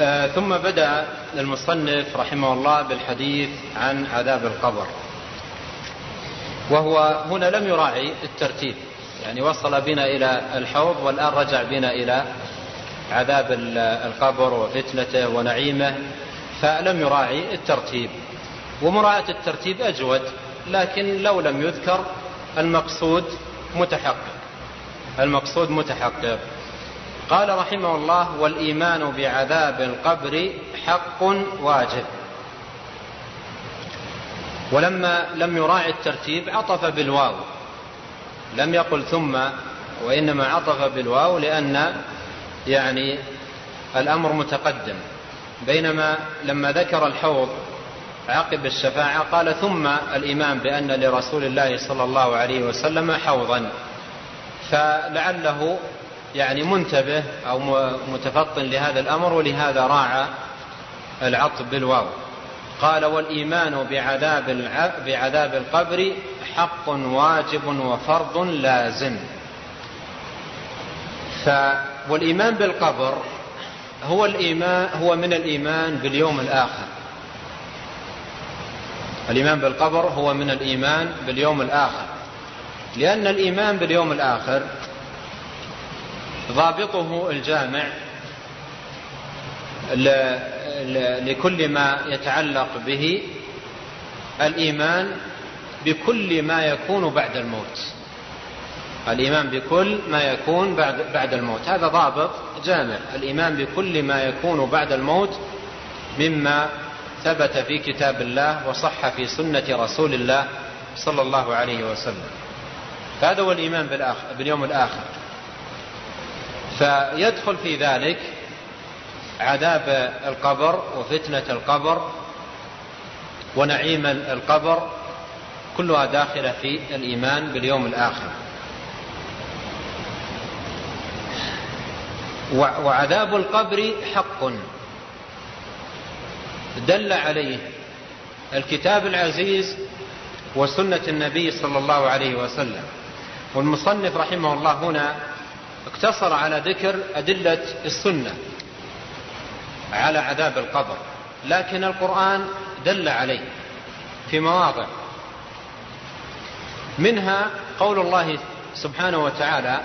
آه ثم بدأ المصنف رحمه الله بالحديث عن عذاب القبر. وهو هنا لم يراعي الترتيب يعني وصل بنا إلى الحوض والآن رجع بنا إلى عذاب القبر وفتنته ونعيمه فلم يراعي الترتيب. ومراعاة الترتيب أجود لكن لو لم يذكر المقصود متحقق. المقصود متحقق. قال رحمه الله والإيمان بعذاب القبر حق واجب. ولما لم يراعي الترتيب عطف بالواو. لم يقل ثم وإنما عطف بالواو لأن يعني الأمر متقدم. بينما لما ذكر الحوض عقب الشفاعة قال ثم الإيمان بأن لرسول الله صلى الله عليه وسلم حوضا. فلعله يعني منتبه أو متفطن لهذا الأمر ولهذا راعى العطف بالواو. قال والإيمان بعذاب, بعذاب القبر حق واجب وفرض لازم. ف والإيمان بالقبر هو الإيمان هو من الإيمان باليوم الآخر. الإيمان بالقبر هو من الإيمان باليوم الآخر. لأن الإيمان باليوم الآخر ضابطه الجامع لكل ما يتعلق به الإيمان بكل ما يكون بعد الموت. الإيمان بكل ما يكون بعد, بعد الموت. هذا ضابط جامع. الإيمان بكل ما يكون بعد الموت مما ثبت في كتاب الله وصح في سنة رسول الله صلى الله عليه وسلم. هذا هو الإيمان بالآخر باليوم الآخر. فيدخل في ذلك عذاب القبر وفتنة القبر ونعيم القبر كلها داخلة في الإيمان باليوم الآخر. وعذاب القبر حق. دل عليه الكتاب العزيز وسنة النبي صلى الله عليه وسلم. والمصنف رحمه الله هنا اقتصر على ذكر أدلة السنة على عذاب القبر لكن القرآن دل عليه في مواضع. منها قول الله سبحانه وتعالى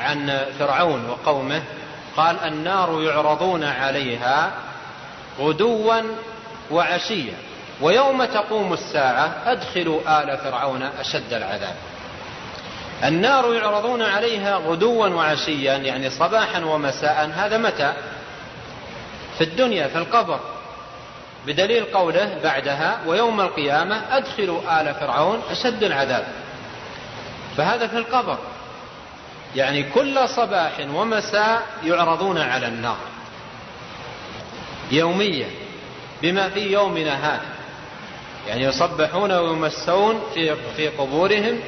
عن فرعون وقومه قال النار يعرضون عليها غدوا وعشيا. ويوم تقوم الساعة أدخلوا آل فرعون أشد العذاب. النار يعرضون عليها غدوا وعشيا يعني صباحا ومساء. هذا متى؟ في الدنيا في القبر. بدليل قوله بعدها ويوم القيامة أدخلوا آل فرعون أشد العذاب. فهذا في القبر. يعني كل صباح ومساء يعرضون على النار. يوميا بما في يومنا هذا. يعني يصبحون ويمسون في في قبورهم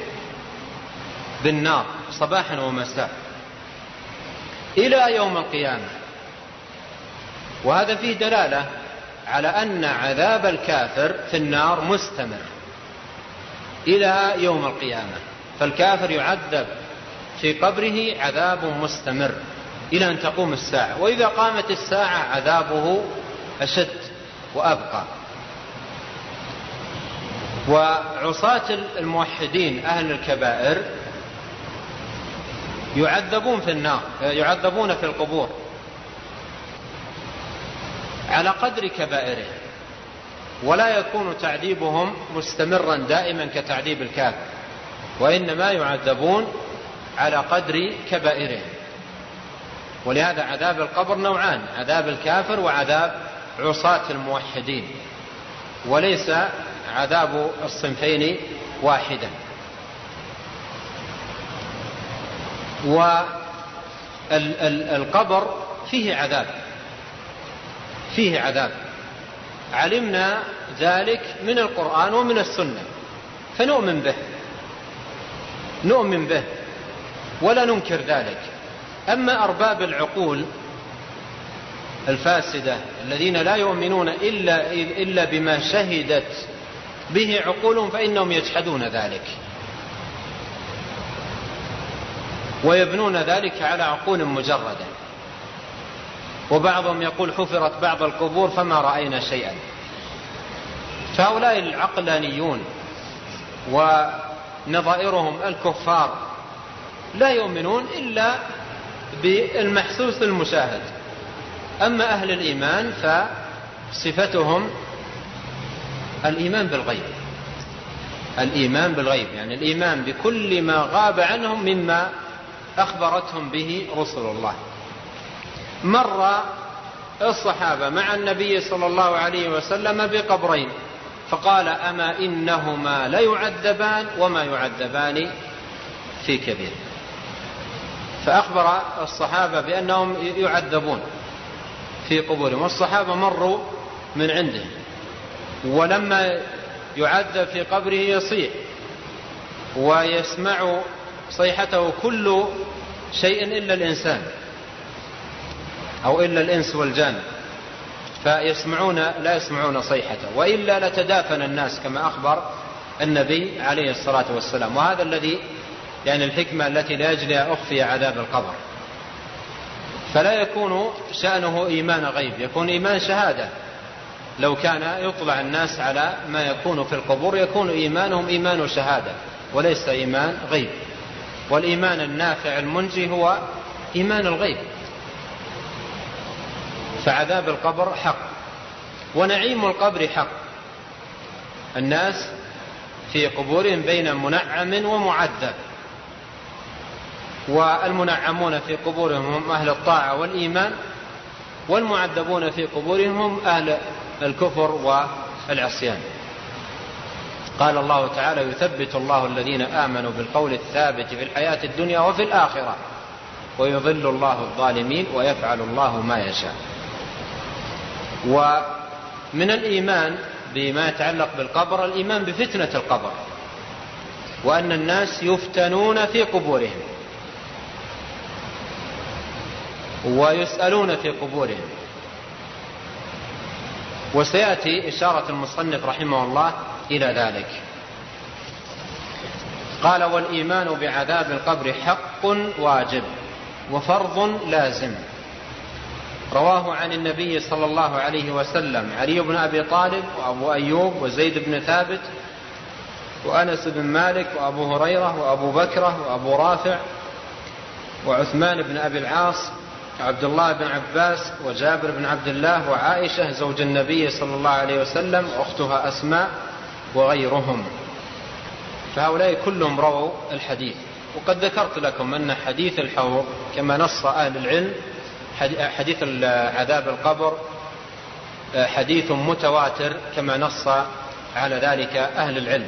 بالنار صباحا ومساء. إلى يوم القيامة. وهذا فيه دلالة على أن عذاب الكافر في النار مستمر إلى يوم القيامة. فالكافر يعذب في قبره عذاب مستمر. إلى أن تقوم الساعة. وإذا قامت الساعة عذابه أشد وأبقى. وعصاة الموحدين أهل الكبائر يعذبون في النار يعذبون في القبور على قدر كبائرهم ولا يكون تعذيبهم مستمرا دائما كتعذيب الكافر وإنما يعذبون على قدر كبائرهم ولهذا عذاب القبر نوعان عذاب الكافر وعذاب عصاة الموحدين. وليس عذاب الصنفين واحدا. والقبر فيه عذاب فيه عذاب. علمنا ذلك من القرآن ومن السنة فنؤمن به نؤمن به ولا ننكر ذلك. أما أرباب العقول الفاسدة الذين لا يؤمنون إلا, إلا بما شهدت به عقولهم فإنهم يجحدون ذلك. ويبنون ذلك على عقول مجردة. وبعضهم يقول حفرت بعض القبور فما رأينا شيئا. فهؤلاء العقلانيون ونظائرهم الكفار لا يؤمنون إلا بالمحسوس المشاهد. أما أهل الإيمان فصفتهم الإيمان بالغيب. الإيمان بالغيب يعني الإيمان بكل ما غاب عنهم مما أخبرتهم به رسل الله. مر الصحابة مع النبي صلى الله عليه وسلم بقبرين فقال أما إنهما ليعذبان وما يعذبان في كبير. فأخبر الصحابة بأنهم يعذبون في قبورهم والصحابة مروا من عنده ولما يعذب في قبره يصيح ويسمع صيحته كل شيء إلا الإنسان أو إلا الإنس والجان فيسمعون لا يسمعون صيحته وإلا لتدافن الناس كما أخبر النبي عليه الصلاة والسلام وهذا الذي يعني الحكمة التي لأجلها أخفي عذاب القبر. فلا يكون شأنه إيمان غيب يكون إيمان شهادة. لو كان يطلع الناس على ما يكون في القبور يكون إيمانهم إيمان شهادة وليس إيمان غيب. والإيمان النافع المنجي هو إيمان الغيب. فعذاب القبر حق ونعيم القبر حق. الناس في قبورهم بين منعم ومعذب. والمنعمون في قبورهم هم أهل الطاعة والإيمان والمعذبون في قبورهم هم أهل الكفر والعصيان. قال الله تعالى يثبت الله الذين آمنوا بالقول الثابت في الحياة الدنيا وفي الآخرة ويضل الله الظالمين ويفعل الله ما يشاء. ومن الإيمان بما يتعلق بالقبر الإيمان بفتنة القبر وأن الناس يفتنون في قبورهم. ويسألون في قبورهم. وسيأتي إشارة المصنف رحمه الله إلى ذلك. قال والإيمان بعذاب القبر حق واجب وفرض لازم. رواه عن النبي صلى الله عليه وسلم علي بن أبي طالب وأبو أيوب وزيد بن ثابت وأنس بن مالك وأبو هريرة وأبو بكرة وأبو رافع وعثمان بن أبي العاص عبد الله بن عباس وجابر بن عبد الله وعائشة زوج النبي صلى الله عليه وسلم وأختها أسماء وغيرهم. فهؤلاء كلهم رووا الحديث. وقد ذكرت لكم أن حديث الحوض كما نص أهل العلم حديث عذاب القبر حديث متواتر كما نص على ذلك أهل العلم.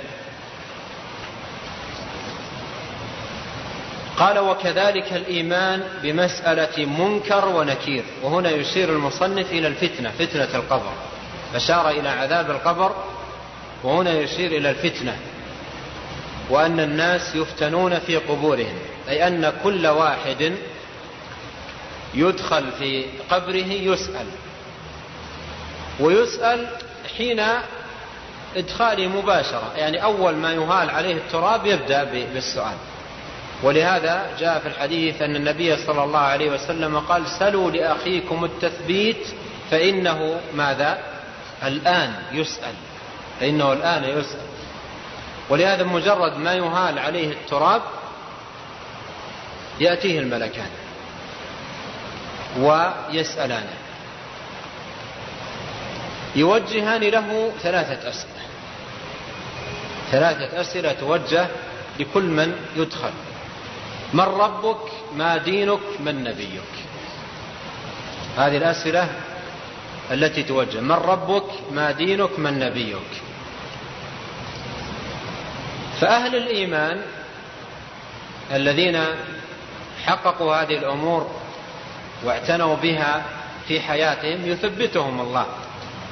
قال وكذلك الإيمان بمسألة منكر ونكير. وهنا يشير المصنف إلى الفتنة فتنة القبر. أشار إلى عذاب القبر وهنا يشير إلى الفتنة. وأن الناس يفتنون في قبورهم أي أن كل واحد يدخل في قبره يسأل. ويسأل حين إدخاله مباشرة يعني أول ما يهال عليه التراب يبدأ بالسؤال. ولهذا جاء في الحديث أن النبي صلى الله عليه وسلم قال سلوا لأخيكم التثبيت فإنه ماذا؟ الآن يسأل. فإنه الآن يسأل. ولهذا مجرد ما يهال عليه التراب يأتيه الملكان ويسألانه يوجهان له ثلاثة أسئلة. ثلاثة أسئلة توجه لكل من يدخل. من ربك ما دينك من نبيك. هذه الأسئلة التي توجه. من ربك ما دينك من نبيك. فأهل الإيمان الذين حققوا هذه الأمور واعتنوا بها في حياتهم يثبتهم الله.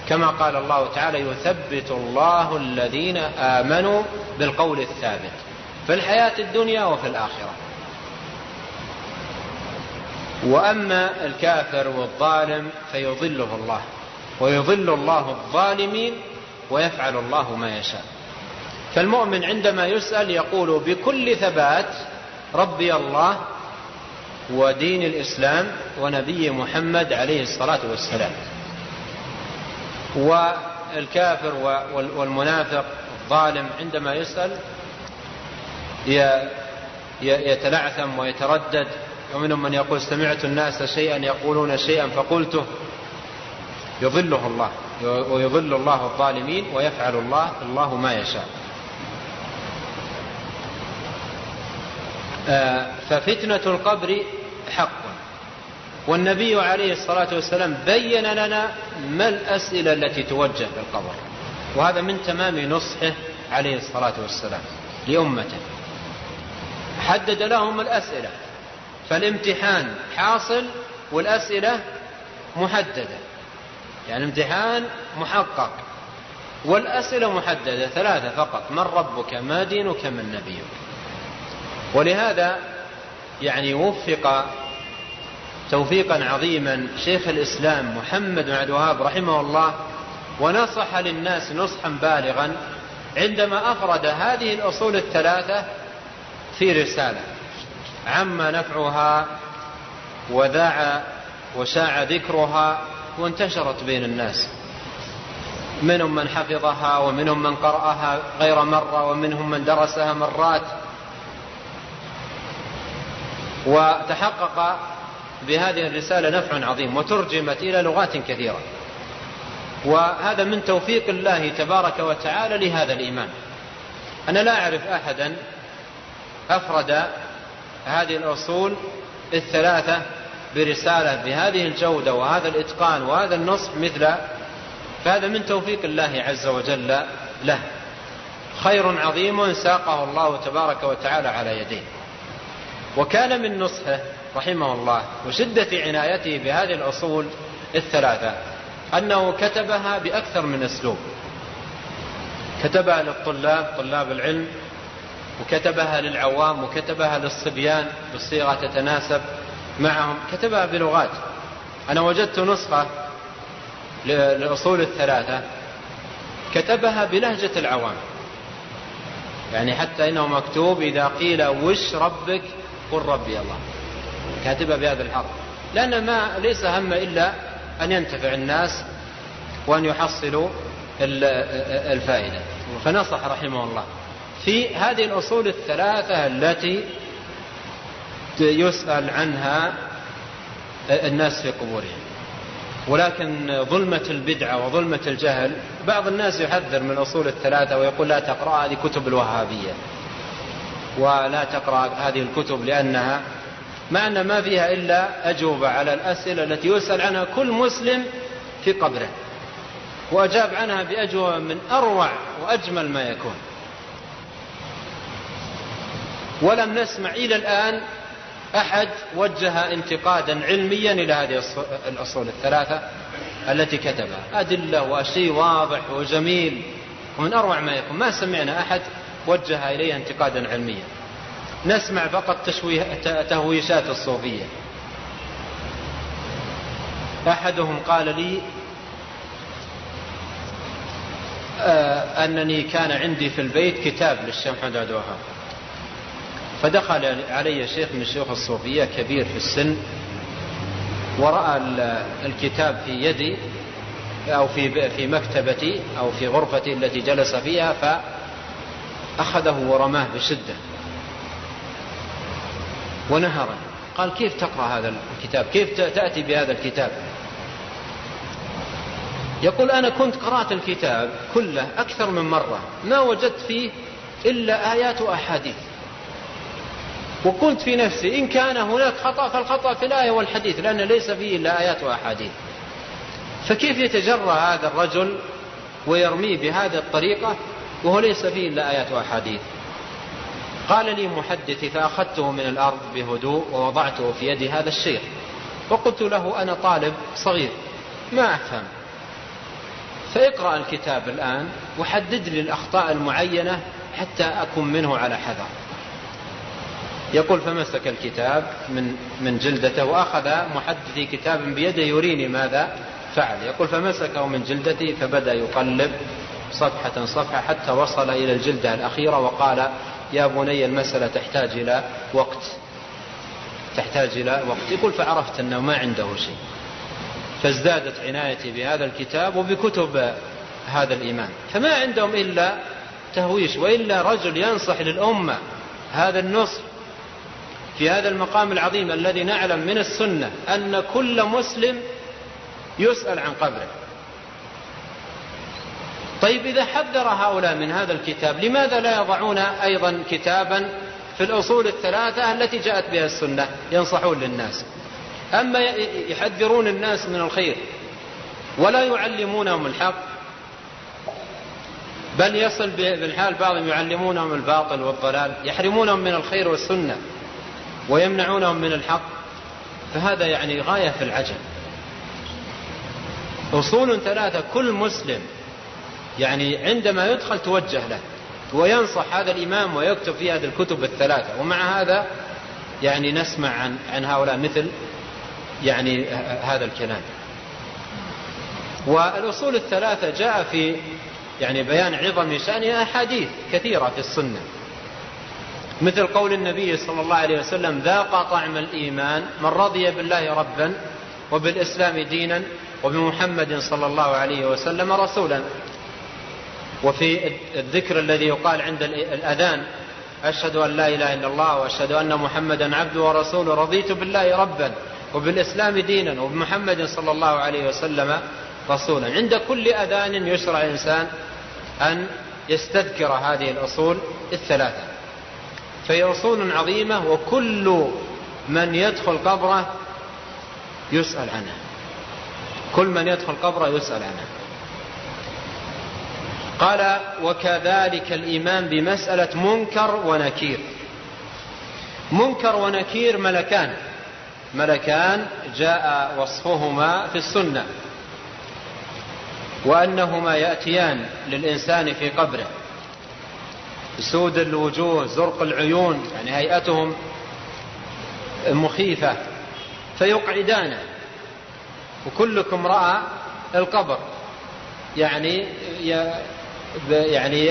كما قال الله تعالى يثبت الله الذين آمنوا بالقول الثابت في الحياة الدنيا وفي الآخرة. وأما الكافر والظالم فيضله الله ويضل الله الظالمين ويفعل الله ما يشاء. فالمؤمن عندما يسأل يقول بكل ثبات ربي الله ودين الإسلام ونبي محمد عليه الصلاة والسلام. والكافر والمنافق الظالم عندما يسأل يتلعثم ويتردد ومنهم من يقول سمعت الناس شيئا يقولون شيئا فقلته. يضله الله ويضل الله الظالمين ويفعل الله الله ما يشاء. آه، ففتنة القبر حق. والنبي عليه الصلاة والسلام بين لنا ما الأسئلة التي توجه في القبر. وهذا من تمام نصحه عليه الصلاة والسلام لأمته. حدد لهم الأسئلة. فالامتحان حاصل والأسئلة محددة. يعني امتحان محقق والأسئلة محددة ثلاثة فقط. من ربك؟ ما دينك؟ من نبيك. ولهذا يعني وفق توفيقا عظيما شيخ الإسلام محمد بن عبد الوهاب رحمه الله ونصح للناس نصحا بالغا عندما أفرد هذه الأصول الثلاثة في رسالة. عما نفعها وذاع وشاع ذكرها وانتشرت بين الناس. منهم من حفظها ومنهم من قرأها غير مرة ومنهم من درسها مرات. وتحقق بهذه الرسالة نفع عظيم وترجمت إلى لغات كثيرة. وهذا من توفيق الله تبارك وتعالى لهذا الإيمان. أنا لا أعرف أحدا أفرد هذه الأصول الثلاثة برسالة بهذه الجودة وهذا الإتقان وهذا النصح مثل فهذا من توفيق الله عز وجل له. خير عظيم ساقه الله تبارك وتعالى على يديه. وكان من نصحه رحمه الله وشدة عنايته بهذه الأصول الثلاثة أنه كتبها بأكثر من أسلوب. كتبها للطلاب طلاب العلم وكتبها للعوام وكتبها للصبيان بصيغة تتناسب معهم. كتبها بلغات. أنا وجدت نسخة للأصول الثلاثة. كتبها بلهجة العوام. يعني حتى إنه مكتوب إذا قيل وش ربك؟ قل ربي الله. كاتبها بهذا الحرف. لأن ما ليس هم إلا أن ينتفع الناس وأن يحصلوا الفائدة. فنصح رحمه الله. في هذه الأصول الثلاثة التي يسأل عنها الناس في قبورهم. ولكن ظلمة البدعة وظلمة الجهل بعض الناس يحذر من الأصول الثلاثة ويقول لا تقرأ هذه كتب الوهابية. ولا تقرأ هذه الكتب لأنها مع أن ما فيها إلا أجوبة على الأسئلة التي يسأل عنها كل مسلم في قبره. وأجاب عنها بأجوبة من أروع وأجمل ما يكون. ولم نسمع إلى الآن أحد وجه انتقادا علميا إلى هذه الأصول الثلاثة التي كتبها. أدلة وشيء واضح وجميل. ومن أروع ما يكون ما سمعنا أحد وجه إليها انتقادا علميا. نسمع فقط تشويه تهويشات الصوفية. أحدهم قال لي آه، أنني كان عندي في البيت كتاب للشيخ محمد عبد الوهاب. فدخل علي شيخ من شيوخ الصوفية كبير في السن ورأى الكتاب في يدي أو في في مكتبتي أو في غرفتي التي جلس فيها فأخذه ورماه بشدة. ونهره قال كيف تقرأ هذا الكتاب؟ كيف تأتي بهذا الكتاب؟ يقول أنا كنت قرأت الكتاب كله أكثر من مرة ما وجدت فيه إلا آيات وأحاديث. وقلت في نفسي إن كان هناك خطأ فالخطأ في الآية والحديث لأن ليس فيه إلا آيات وأحاديث. فكيف يتجرى هذا الرجل ويرميه بهذه الطريقة وهو ليس فيه إلا آيات وأحاديث؟ قال لي محدثي فأخذته من الأرض بهدوء ووضعته في يد هذا الشيخ. وقلت له أنا طالب صغير ما أفهم. فاقرأ الكتاب الآن وحدد لي الأخطاء المعينة حتى أكون منه على حذر. يقول فمسك الكتاب من من جلدته وأخذ محدثي كتابا بيده يريني ماذا فعل. يقول فمسكه من جلدتي فبدأ يقلب صفحة صفحة حتى وصل إلى الجلدة الأخيرة وقال يا بني المسألة تحتاج إلى وقت. تحتاج إلى وقت. يقول فعرفت أنه ما عنده شيء. فازدادت عنايتي بهذا الكتاب وبكتب هذا الإيمان. فما عندهم إلا تهويش وإلا رجل ينصح للأمة هذا النصح في هذا المقام العظيم الذي نعلم من السنة أن كل مسلم يسأل عن قبره. طيب إذا حذر هؤلاء من هذا الكتاب لماذا لا يضعون أيضا كتابا في الأصول الثلاثة التي جاءت بها السنة ينصحون للناس؟ أما يحذرون الناس من الخير ولا يعلمونهم الحق بل يصل بالحال بعضهم يعلمونهم الباطل والضلال يحرمونهم من الخير والسنة. ويمنعونهم من الحق فهذا يعني غاية في العجب أصول ثلاثة كل مسلم يعني عندما يدخل توجه له وينصح هذا الإمام ويكتب في هذه الكتب الثلاثة ومع هذا يعني نسمع عن عن هؤلاء مثل يعني هذا الكلام. والأصول الثلاثة جاء في يعني بيان عظم شأنها أحاديث كثيرة في السنة. مثل قول النبي صلى الله عليه وسلم ذاق طعم الإيمان من رضي بالله ربا وبالإسلام دينا وبمحمد صلى الله عليه وسلم رسولا. وفي الذكر الذي يقال عند الأذان أشهد أن لا إله إلا الله وأشهد أن محمدا عبده ورسوله رضيت بالله ربا وبالإسلام دينا وبمحمد صلى الله عليه وسلم رسولا. عند كل أذان يشرع الإنسان أن يستذكر هذه الأصول الثلاثة. فهي أصول عظيمة وكل من يدخل قبره يسأل عنها. كل من يدخل قبره يسأل عنها. قال وكذلك الإيمان بمسألة منكر ونكير. منكر ونكير ملكان. ملكان جاء وصفهما في السنة وأنهما يأتيان للإنسان في قبره. سود الوجوه زرق العيون يعني هيئتهم مخيفة فيقعدانه وكلكم رأى القبر. يعني يعني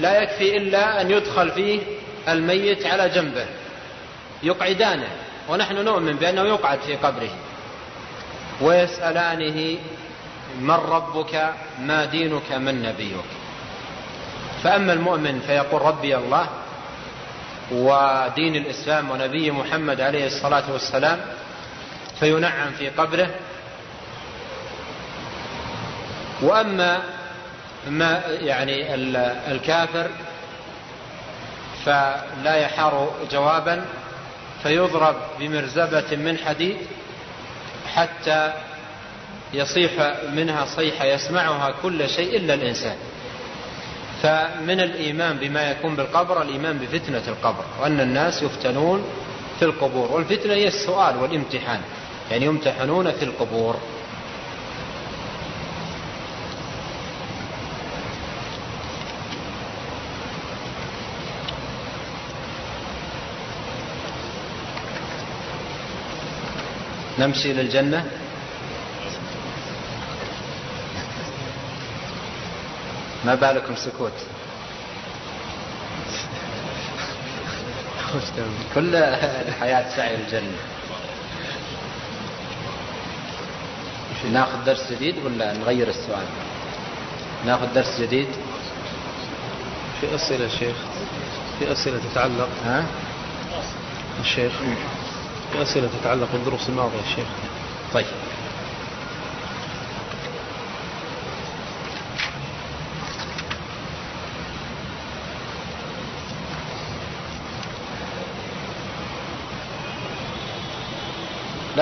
لا يكفي إلا أن يدخل فيه الميت على جنبه. يقعدانه ونحن نؤمن بأنه يقعد في قبره. ويسألانه من ربك ما دينك من نبيك. فأما المؤمن فيقول ربي الله ودين الإسلام ونبي محمد عليه الصلاة والسلام فينعم في قبره. وأما ما يعني الكافر فلا يحار جوابا فيضرب بمرزبة من حديد حتى يصيح منها صيحة يسمعها كل شيء إلا الإنسان. فمن الإيمان بما يكون بالقبر الإيمان بفتنة القبر وأن الناس يفتنون في القبور. والفتنة هي السؤال والامتحان يعني يمتحنون في القبور. نمشي للجنة. ما بالكم سكوت؟ كل الحياة سعي الجنة. ناخذ درس جديد ولا نغير السؤال؟ ناخذ درس جديد. في أسئلة شيخ. في أسئلة تتعلق. ها؟ الشيخ في أسئلة تتعلق بالدروس الماضية الشيخ طيب.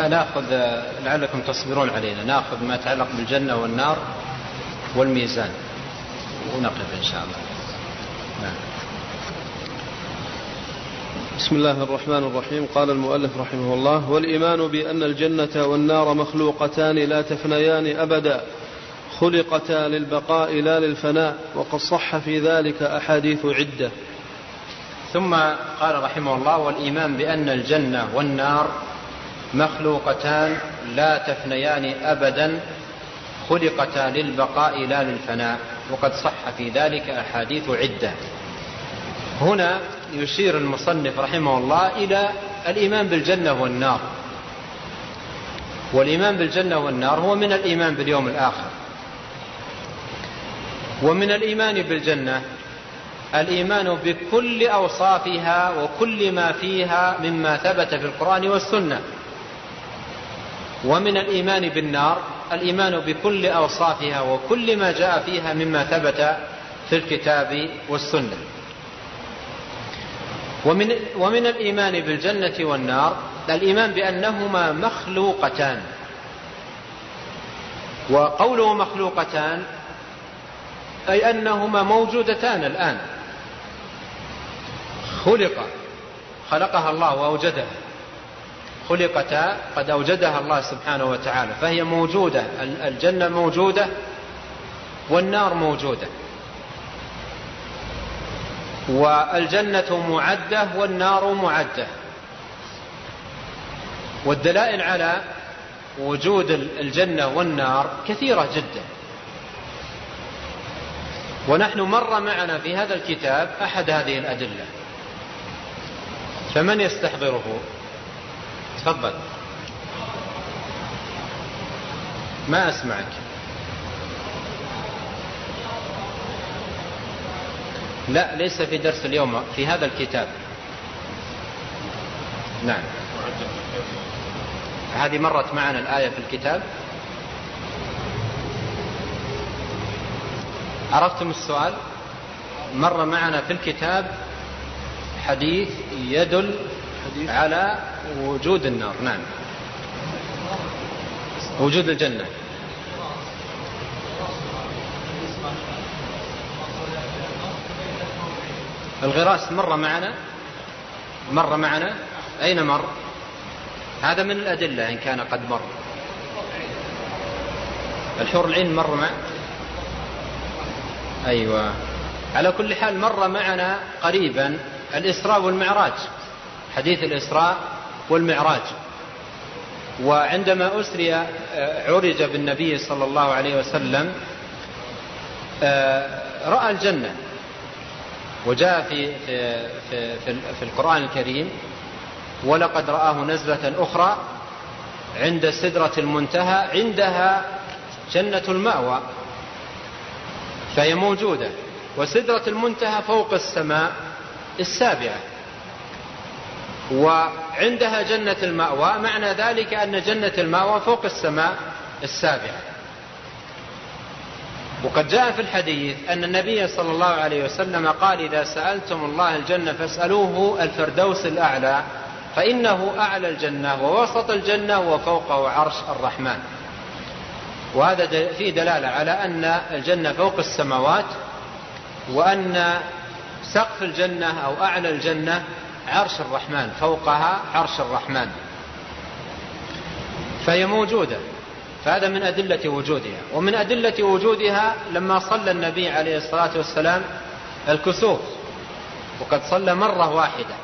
ناخذ لعلكم تصبرون علينا ناخذ ما يتعلق بالجنة والنار والميزان. ونقف إن شاء الله. نعم. بسم الله الرحمن الرحيم. قال المؤلف رحمه الله والإيمان بأن الجنة والنار مخلوقتان لا تفنيان أبدا. خلقتا للبقاء لا للفناء وقد صح في ذلك أحاديث عدة. ثم قال رحمه الله والإيمان بأن الجنة والنار مخلوقتان لا تفنيان أبدا خلقتا للبقاء لا للفناء. وقد صح في ذلك أحاديث عدة. هنا يشير المصنف رحمه الله إلى الإيمان بالجنة والنار. والإيمان بالجنة والنار هو من الإيمان باليوم الآخر. ومن الإيمان بالجنة الإيمان بكل أوصافها وكل ما فيها مما ثبت في القرآن والسنة. ومن الإيمان بالنار الإيمان بكل أوصافها وكل ما جاء فيها مما ثبت في الكتاب والسنة. ومن, ومن الإيمان بالجنة والنار الإيمان بأنهما مخلوقتان. وقوله مخلوقتان أي أنهما موجودتان الآن. خلق خلقها الله وأوجدها خلقتا قد أوجدها الله سبحانه وتعالى فهي موجودة الجنة موجودة والنار موجودة. والجنة معدة والنار معدة. والدلائل على وجود الجنة والنار كثيرة جدا. ونحن مر معنا في هذا الكتاب أحد هذه الأدلة. فمن يستحضره؟ تفضل. ما أسمعك؟ لا ليس في درس اليوم في هذا الكتاب. نعم. هذه مرت معنا الآية في الكتاب. عرفتم السؤال؟ مر معنا في الكتاب حديث يدل على وجود النار نعم. وجود الجنة. الغراس مر معنا؟ مر معنا؟ أين مر؟ هذا من الأدلة إن كان قد مر. الحور العين مر مع؟ أيوة. على كل حال مر معنا قريبا الإسراء والمعراج. حديث الإسراء والمعراج. وعندما أسري آه، عرج بالنبي صلى الله عليه وسلم آه، رأى الجنة. وجاء في في في, في, في القرآن الكريم ولقد رآه نزلة أخرى عند سدرة المنتهى عندها جنة المأوى فهي موجودة. وسدرة المنتهى فوق السماء السابعة. وعندها جنة المأوى معنى ذلك أن جنة المأوى فوق السماء السابعة. وقد جاء في الحديث أن النبي صلى الله عليه وسلم قال إذا سألتم الله الجنة فاسألوه الفردوس الأعلى فإنه أعلى الجنة ووسط الجنة وفوقه عرش الرحمن. وهذا فيه دلالة على أن الجنة فوق السماوات وأن سقف الجنة أو أعلى الجنة عرش الرحمن فوقها عرش الرحمن. فهي موجودة. فهذا من أدلة وجودها. ومن أدلة وجودها لما صلى النبي عليه الصلاة والسلام الكسوف. وقد صلى مرة واحدة.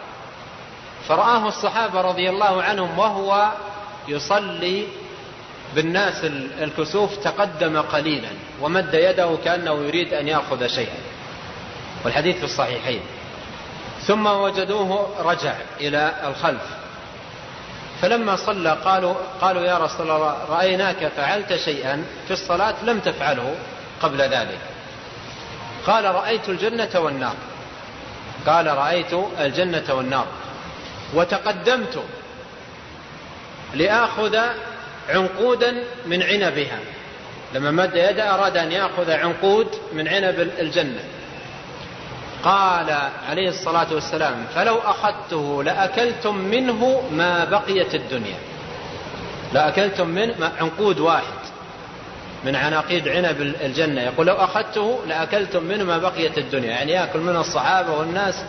فرآه الصحابة رضي الله عنهم وهو يصلي بالناس الكسوف تقدم قليلا ومد يده كأنه يريد أن يأخذ شيئا. والحديث في الصحيحين. ثم وجدوه رجع إلى الخلف. فلما صلى قالوا قالوا يا رسول الله رأيناك فعلت شيئا في الصلاة لم تفعله قبل ذلك. قال رأيت الجنة والنار. قال رأيت الجنة والنار. وتقدمت لآخذ عنقودا من عنبها. لما مد يده أراد أن يأخذ عنقود من عنب الجنة. قال عليه الصلاة والسلام فلو أخذته لأكلتم منه ما بقيت الدنيا. لأكلتم من عنقود واحد من عناقيد عنب الجنة. يقول لو أخذته لأكلتم منه ما بقيت الدنيا. يعني يأكل منه الصحابة والناس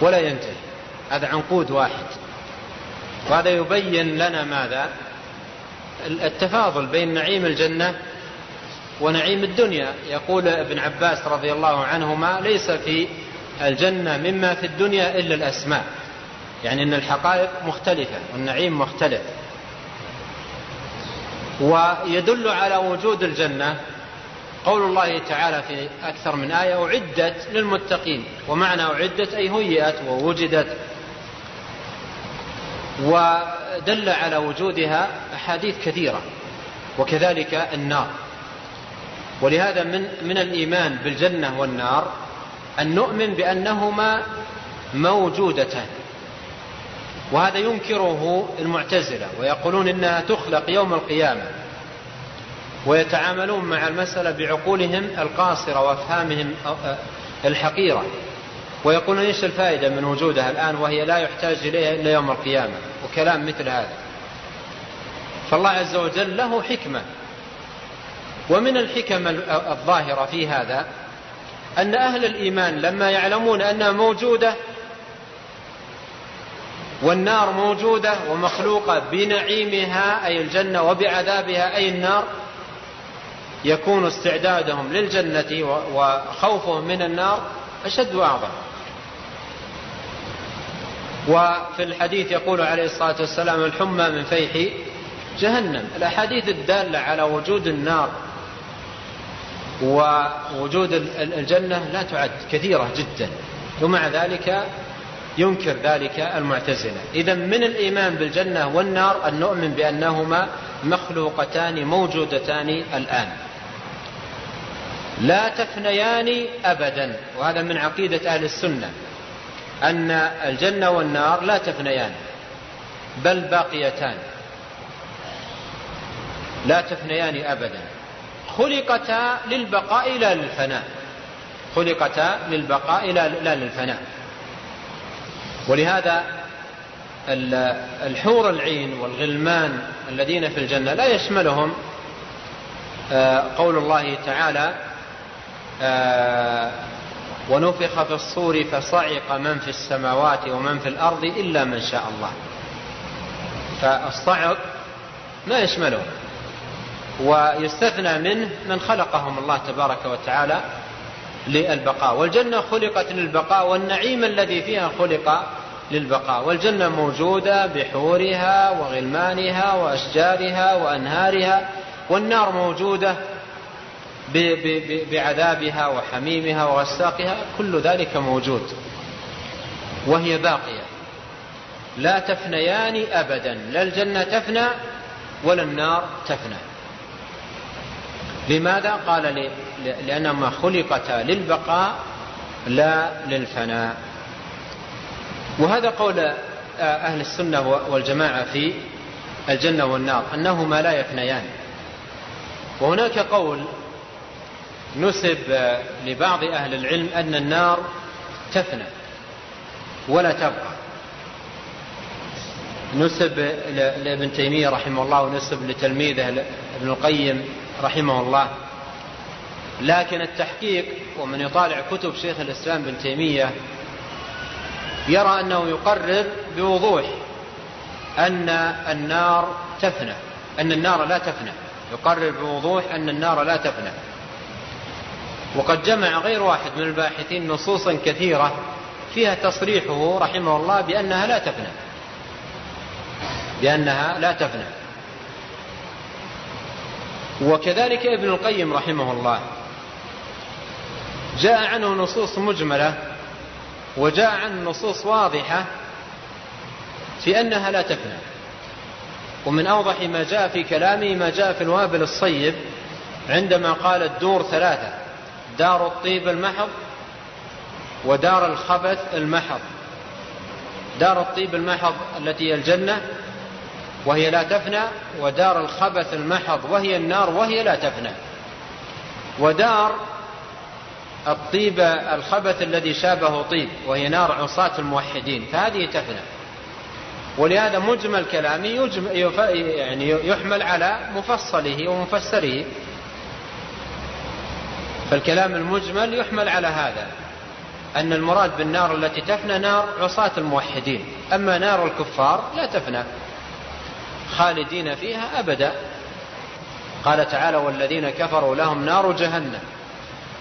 ولا ينتهي. هذا عنقود واحد. وهذا يبين لنا ماذا؟ التفاضل بين نعيم الجنة ونعيم الدنيا. يقول ابن عباس رضي الله عنهما ليس في الجنة مما في الدنيا إلا الأسماء. يعني أن الحقائق مختلفة والنعيم مختلف. ويدل على وجود الجنة. قول الله تعالى في أكثر من آية أعدت للمتقين. ومعنى أعدت أي هيئت ووجدت. ودل على وجودها أحاديث كثيرة. وكذلك النار. ولهذا من من الإيمان بالجنة والنار أن نؤمن بأنهما موجودتان وهذا ينكره المعتزلة ويقولون إنها تخلق يوم القيامة ويتعاملون مع المسألة بعقولهم القاصرة وأفهامهم الحقيرة ويقولون إيش الفائدة من وجودها الآن وهي لا يحتاج إليها إلا يوم القيامة وكلام مثل هذا. فالله عز وجل له حكمة ومن الحكم الظاهرة في هذا أن أهل الإيمان لما يعلمون أنها موجودة والنار موجودة ومخلوقة بنعيمها أي الجنة وبعذابها أي النار يكون استعدادهم للجنة وخوفهم من النار أشد وأعظم. وفي الحديث يقول عليه الصلاة والسلام الحمى من فيح جهنم. الأحاديث الدالة على وجود النار ووجود الجنة لا تعد كثيرة جدا. ومع ذلك ينكر ذلك المعتزلة. إذا من الإيمان بالجنة والنار أن نؤمن بأنهما مخلوقتان موجودتان الآن. لا تفنيان أبدا. وهذا من عقيدة أهل السنة. أن الجنة والنار لا تفنيان بل باقيتان. لا تفنيان أبدا. خلقتا للبقاء لا للفناء خلقتا للبقاء لا للفناء ولهذا الحور العين والغلمان الذين في الجنة لا يشملهم آه، قول الله تعالى آه، ونفخ في الصور فصعق من في السماوات ومن في الأرض إلا من شاء الله. فالصعق ما يشمله ويستثنى منه من خلقهم الله تبارك وتعالى للبقاء. والجنة خلقت للبقاء والنعيم الذي فيها خلق للبقاء. والجنة موجودة بحورها وغلمانها وأشجارها وأنهارها والنار موجودة بعذابها وحميمها وغساقها كل ذلك موجود وهي باقية. لا تفنيان أبدا لا الجنة تفنى ولا النار تفنى. لماذا قال لأنهما خلقتا للبقاء لا للفناء؟ وهذا قول أهل السنة والجماعة في الجنة والنار أنهما لا يفنيان. وهناك قول نسب لبعض أهل العلم أن النار تفنى ولا تبقى. نسب لابن تيمية رحمه الله ونسب لتلميذه ابن القيم رحمه الله. لكن التحقيق ومن يطالع كتب شيخ الإسلام بن تيمية يرى أنه يقرر بوضوح أن النار تفنى أن النار لا تفنى. يقرر بوضوح أن النار لا تفنى. وقد جمع غير واحد من الباحثين نصوصا كثيرة فيها تصريحه رحمه الله بأنها لا تفنى. بأنها لا تفنى. وكذلك ابن القيم رحمه الله. جاء عنه نصوص مجملة وجاء عنه نصوص واضحة في أنها لا تفنى ومن أوضح ما جاء في كلامه ما جاء في الوابل الصيب عندما قال الدور ثلاثة دار الطيب المحض ودار الخبث المحض. دار الطيب المحض التي هي الجنة وهي لا تفنى ودار الخبث المحض وهي النار وهي لا تفنى. ودار الطيب الخبث الذي شابه طيب وهي نار عصاة الموحدين فهذه تفنى. ولهذا مجمل كلامي يعني يحمل على مفصله ومفسره. فالكلام المجمل يحمل على هذا أن المراد بالنار التي تفنى نار عصاة الموحدين. أما نار الكفار لا تفنى. خالدين فيها أبدا. قال تعالى والذين كفروا لهم نار جهنم.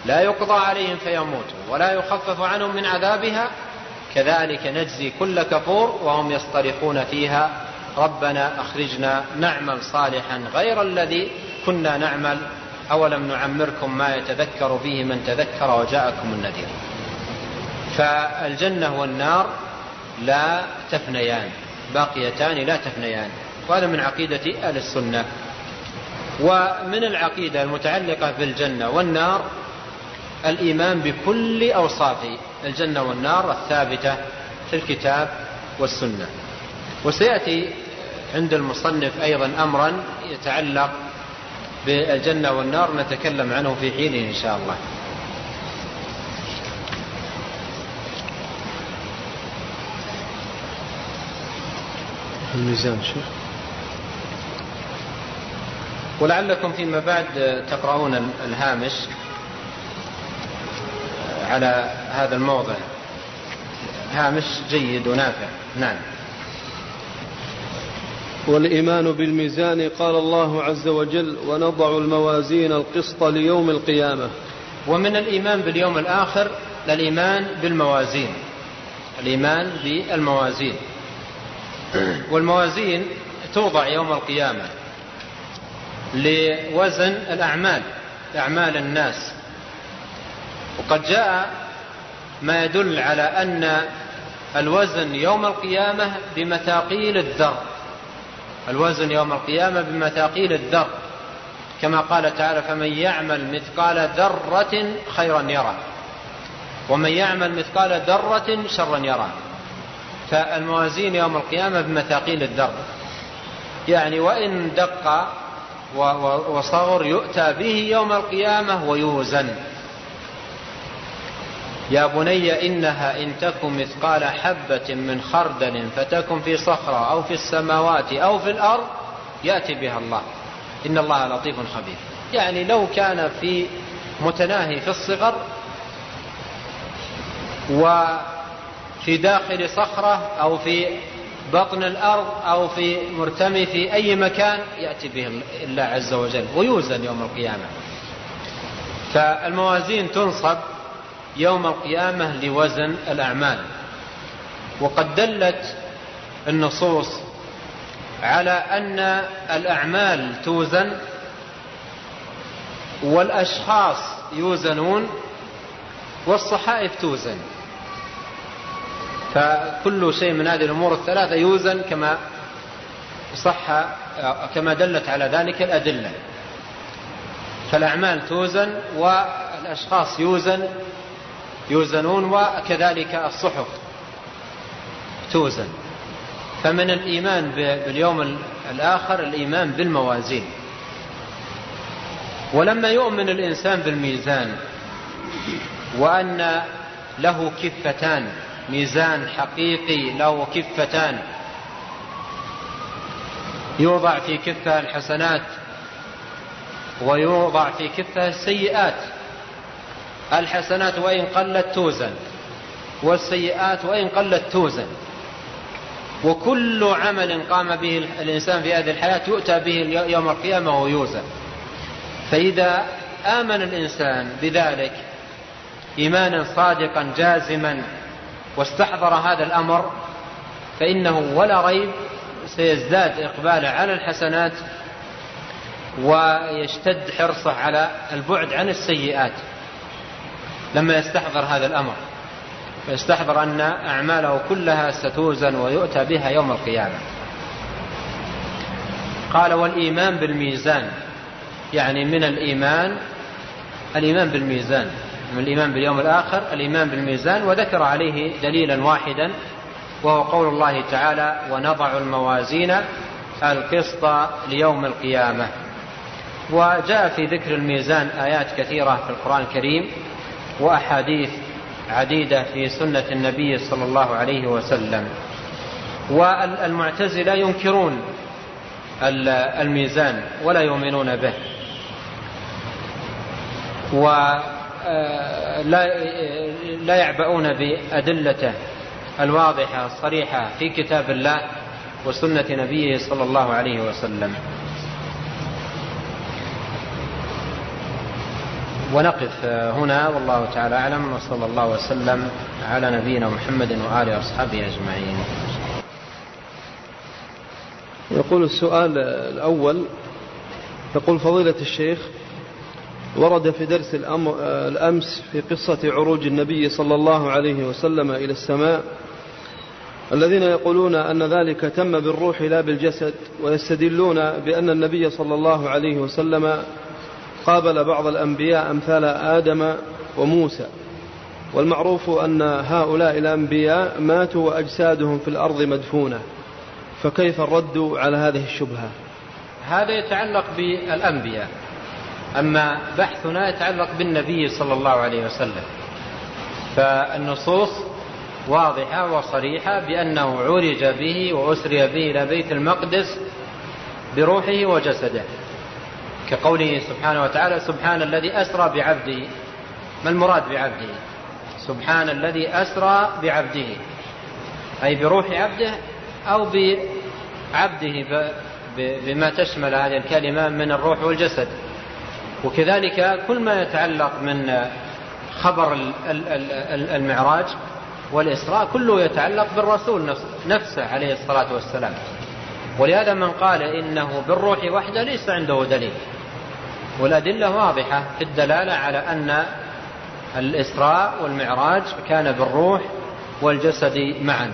لا يقضى عليهم فيموتوا ولا يخفف عنهم من عذابها. كذلك نجزي كل كفور وهم يصطرخون فيها. ربنا أخرجنا نعمل صالحا غير الذي كنا نعمل. أولم نعمركم ما يتذكر فيه من تذكر وجاءكم النذير. فالجنة والنار لا تفنيان باقيتان لا تفنيان. وهذا من عقيدة أهل السنة. ومن العقيدة المتعلقة بالجنة والنار الإيمان بكل أوصاف الجنة والنار الثابتة في الكتاب والسنة. وسيأتي عند المصنف أيضا أمرا يتعلق بالجنة والنار نتكلم عنه في حينه إن شاء الله. الميزان شيخ. ولعلكم فيما بعد تقرؤون الهامش على هذا الموضع. هامش جيد ونافع. نعم. والإيمان بالميزان قال الله عز وجل ونضع الموازين القسط ليوم القيامة. ومن الإيمان باليوم الآخر الإيمان بالموازين. الإيمان بالموازين. والموازين توضع يوم القيامة. لوزن الأعمال أعمال الناس. وقد جاء ما يدل على أن الوزن يوم القيامة بمثاقيل الذر. الوزن يوم القيامة بمثاقيل الذر. كما قال تعالى فمن يعمل مثقال ذرة خيرا يرى ومن يعمل مثقال ذرة شرا يرى فالموازين يوم القيامة بمثاقيل الذر. يعني وإن دق وصغر يؤتى به يوم القيامة ويوزن. يا بني إنها إن تكن مثقال حبة من خردل فتكن في صخرة أو في السماوات أو في الأرض يأتي بها الله. إن الله لطيف خبير. يعني لو كان في متناهي في الصغر وفي داخل صخرة أو في بطن الأرض أو في مرتمي في أي مكان يأتي به الله عز وجل ويوزن يوم القيامة. فالموازين تنصب يوم القيامة لوزن الأعمال. وقد دلت النصوص على أن الأعمال توزن والأشخاص يوزنون والصحائف توزن. فكل شيء من هذه الأمور الثلاثة يوزن كما صح كما دلت على ذلك الأدلة. فالأعمال توزن والأشخاص يوزن يوزنون وكذلك الصحف توزن. فمن الإيمان باليوم الآخر الإيمان بالموازين. ولما يؤمن الإنسان بالميزان وأن له كفتان ميزان حقيقي له كفتان. يوضع في كفة الحسنات ويوضع في كفة السيئات. الحسنات وإن قلت توزن والسيئات وإن قلت توزن. وكل عمل قام به الإنسان في هذه الحياة يؤتى به يوم القيامة ويوزن. فإذا آمن الإنسان بذلك إيمانا صادقا جازما واستحضر هذا الأمر فإنه ولا ريب سيزداد إقباله على الحسنات ويشتد حرصه على البعد عن السيئات لما يستحضر هذا الأمر. فيستحضر أن أعماله كلها ستوزن ويؤتى بها يوم القيامة. قال والإيمان بالميزان يعني من الإيمان الإيمان بالميزان. من الإيمان باليوم الآخر الإيمان بالميزان وذكر عليه دليلا واحدا وهو قول الله تعالى ونضع الموازين القسط ليوم القيامة وجاء في ذكر الميزان آيات كثيرة في القرآن الكريم وأحاديث عديدة في سنة النبي صلى الله عليه وسلم. والمعتزلة ينكرون الميزان ولا يؤمنون به. ولا لا يعبؤون بأدلته الواضحة الصريحة في كتاب الله وسنة نبيه صلى الله عليه وسلم. ونقف هنا والله تعالى أعلم وصلى الله وسلم على نبينا محمد وآله وأصحابه أجمعين. يقول السؤال الأول يقول فضيلة الشيخ ورد في درس الأمس في قصة عروج النبي صلى الله عليه وسلم إلى السماء الذين يقولون أن ذلك تم بالروح لا بالجسد ويستدلون بأن النبي صلى الله عليه وسلم قابل بعض الأنبياء أمثال آدم وموسى. والمعروف أن هؤلاء الأنبياء ماتوا وأجسادهم في الأرض مدفونة فكيف الرد على هذه الشبهة؟ هذا يتعلق بالأنبياء. أما بحثنا يتعلق بالنبي صلى الله عليه وسلم فالنصوص واضحة وصريحة بأنه عرج به وأسري به إلى بيت المقدس بروحه وجسده كقوله سبحانه وتعالى سبحان الذي أسرى بعبده. ما المراد بعبده؟ سبحان الذي أسرى بعبده أي بروح عبده أو بعبده بما تشمل هذه الكلمة من الروح والجسد. وكذلك كل ما يتعلق من خبر المعراج والإسراء كله يتعلق بالرسول نفسه عليه الصلاة والسلام. ولهذا من قال إنه بالروح وحده ليس عنده دليل. والأدلة واضحة في الدلالة على أن الإسراء والمعراج كان بالروح والجسد معا.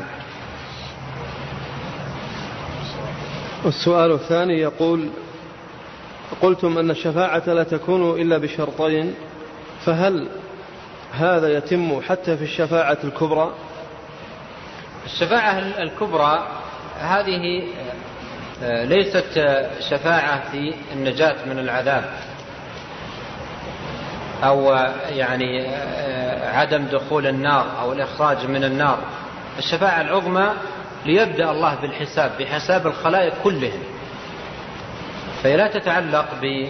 السؤال الثاني يقول قلتم أن الشفاعة لا تكون إلا بشرطين فهل هذا يتم حتى في الشفاعة الكبرى؟ الشفاعة الكبرى هذه آه، ليست شفاعة في النجاة من العذاب أو يعني عدم دخول النار أو الإخراج من النار. الشفاعة العظمى ليبدأ الله بالحساب بحساب الخلائق كلهم. فهي لا تتعلق ب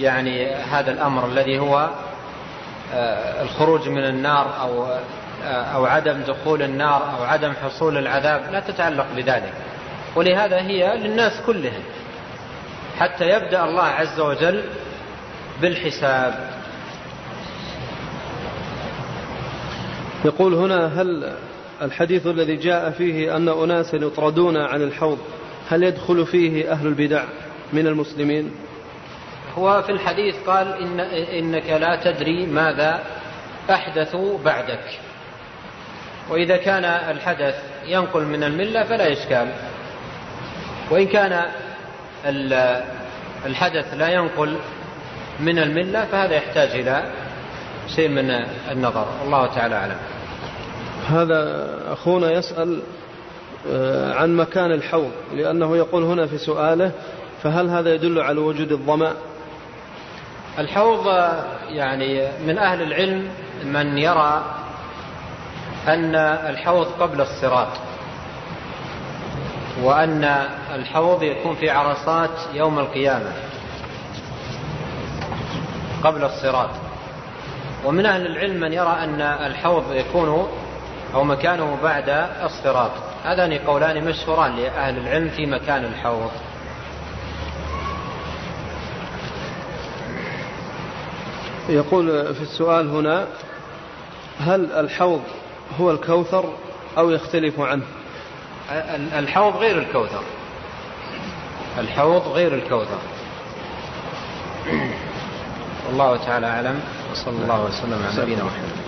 يعني هذا الأمر الذي هو آه، الخروج من النار أو آه، أو عدم دخول النار أو عدم حصول العذاب لا تتعلق بذلك. ولهذا هي للناس كلهم. حتى يبدأ الله عز وجل بالحساب. يقول هنا هل الحديث الذي جاء فيه أن أناسا يطردون عن الحوض هل يدخل فيه أهل البدع؟ من المسلمين؟ هو في الحديث قال إن إنك لا تدري ماذا أحدثوا بعدك. وإذا كان الحدث ينقل من الملة فلا إشكال. وإن كان الحدث لا ينقل من الملة فهذا يحتاج إلى شيء من النظر. الله تعالى أعلم. هذا أخونا يسأل آه، عن مكان الحوض لأنه يقول هنا في سؤاله فهل هذا يدل على وجود الظمأ؟ الحوض يعني من أهل العلم من يرى أن الحوض قبل الصراط وأن الحوض يكون في عرصات يوم القيامة قبل الصراط. ومن أهل العلم من يرى أن الحوض يكون أو مكانه بعد الصراط. هذان قولان مشهوران لأهل العلم في مكان الحوض. يقول في السؤال هنا هل الحوض هو الكوثر أو يختلف عنه؟ الحوض غير الكوثر. الحوض غير الكوثر. والله تعالى أعلم. وصلى الله وسلم على نبينا محمد.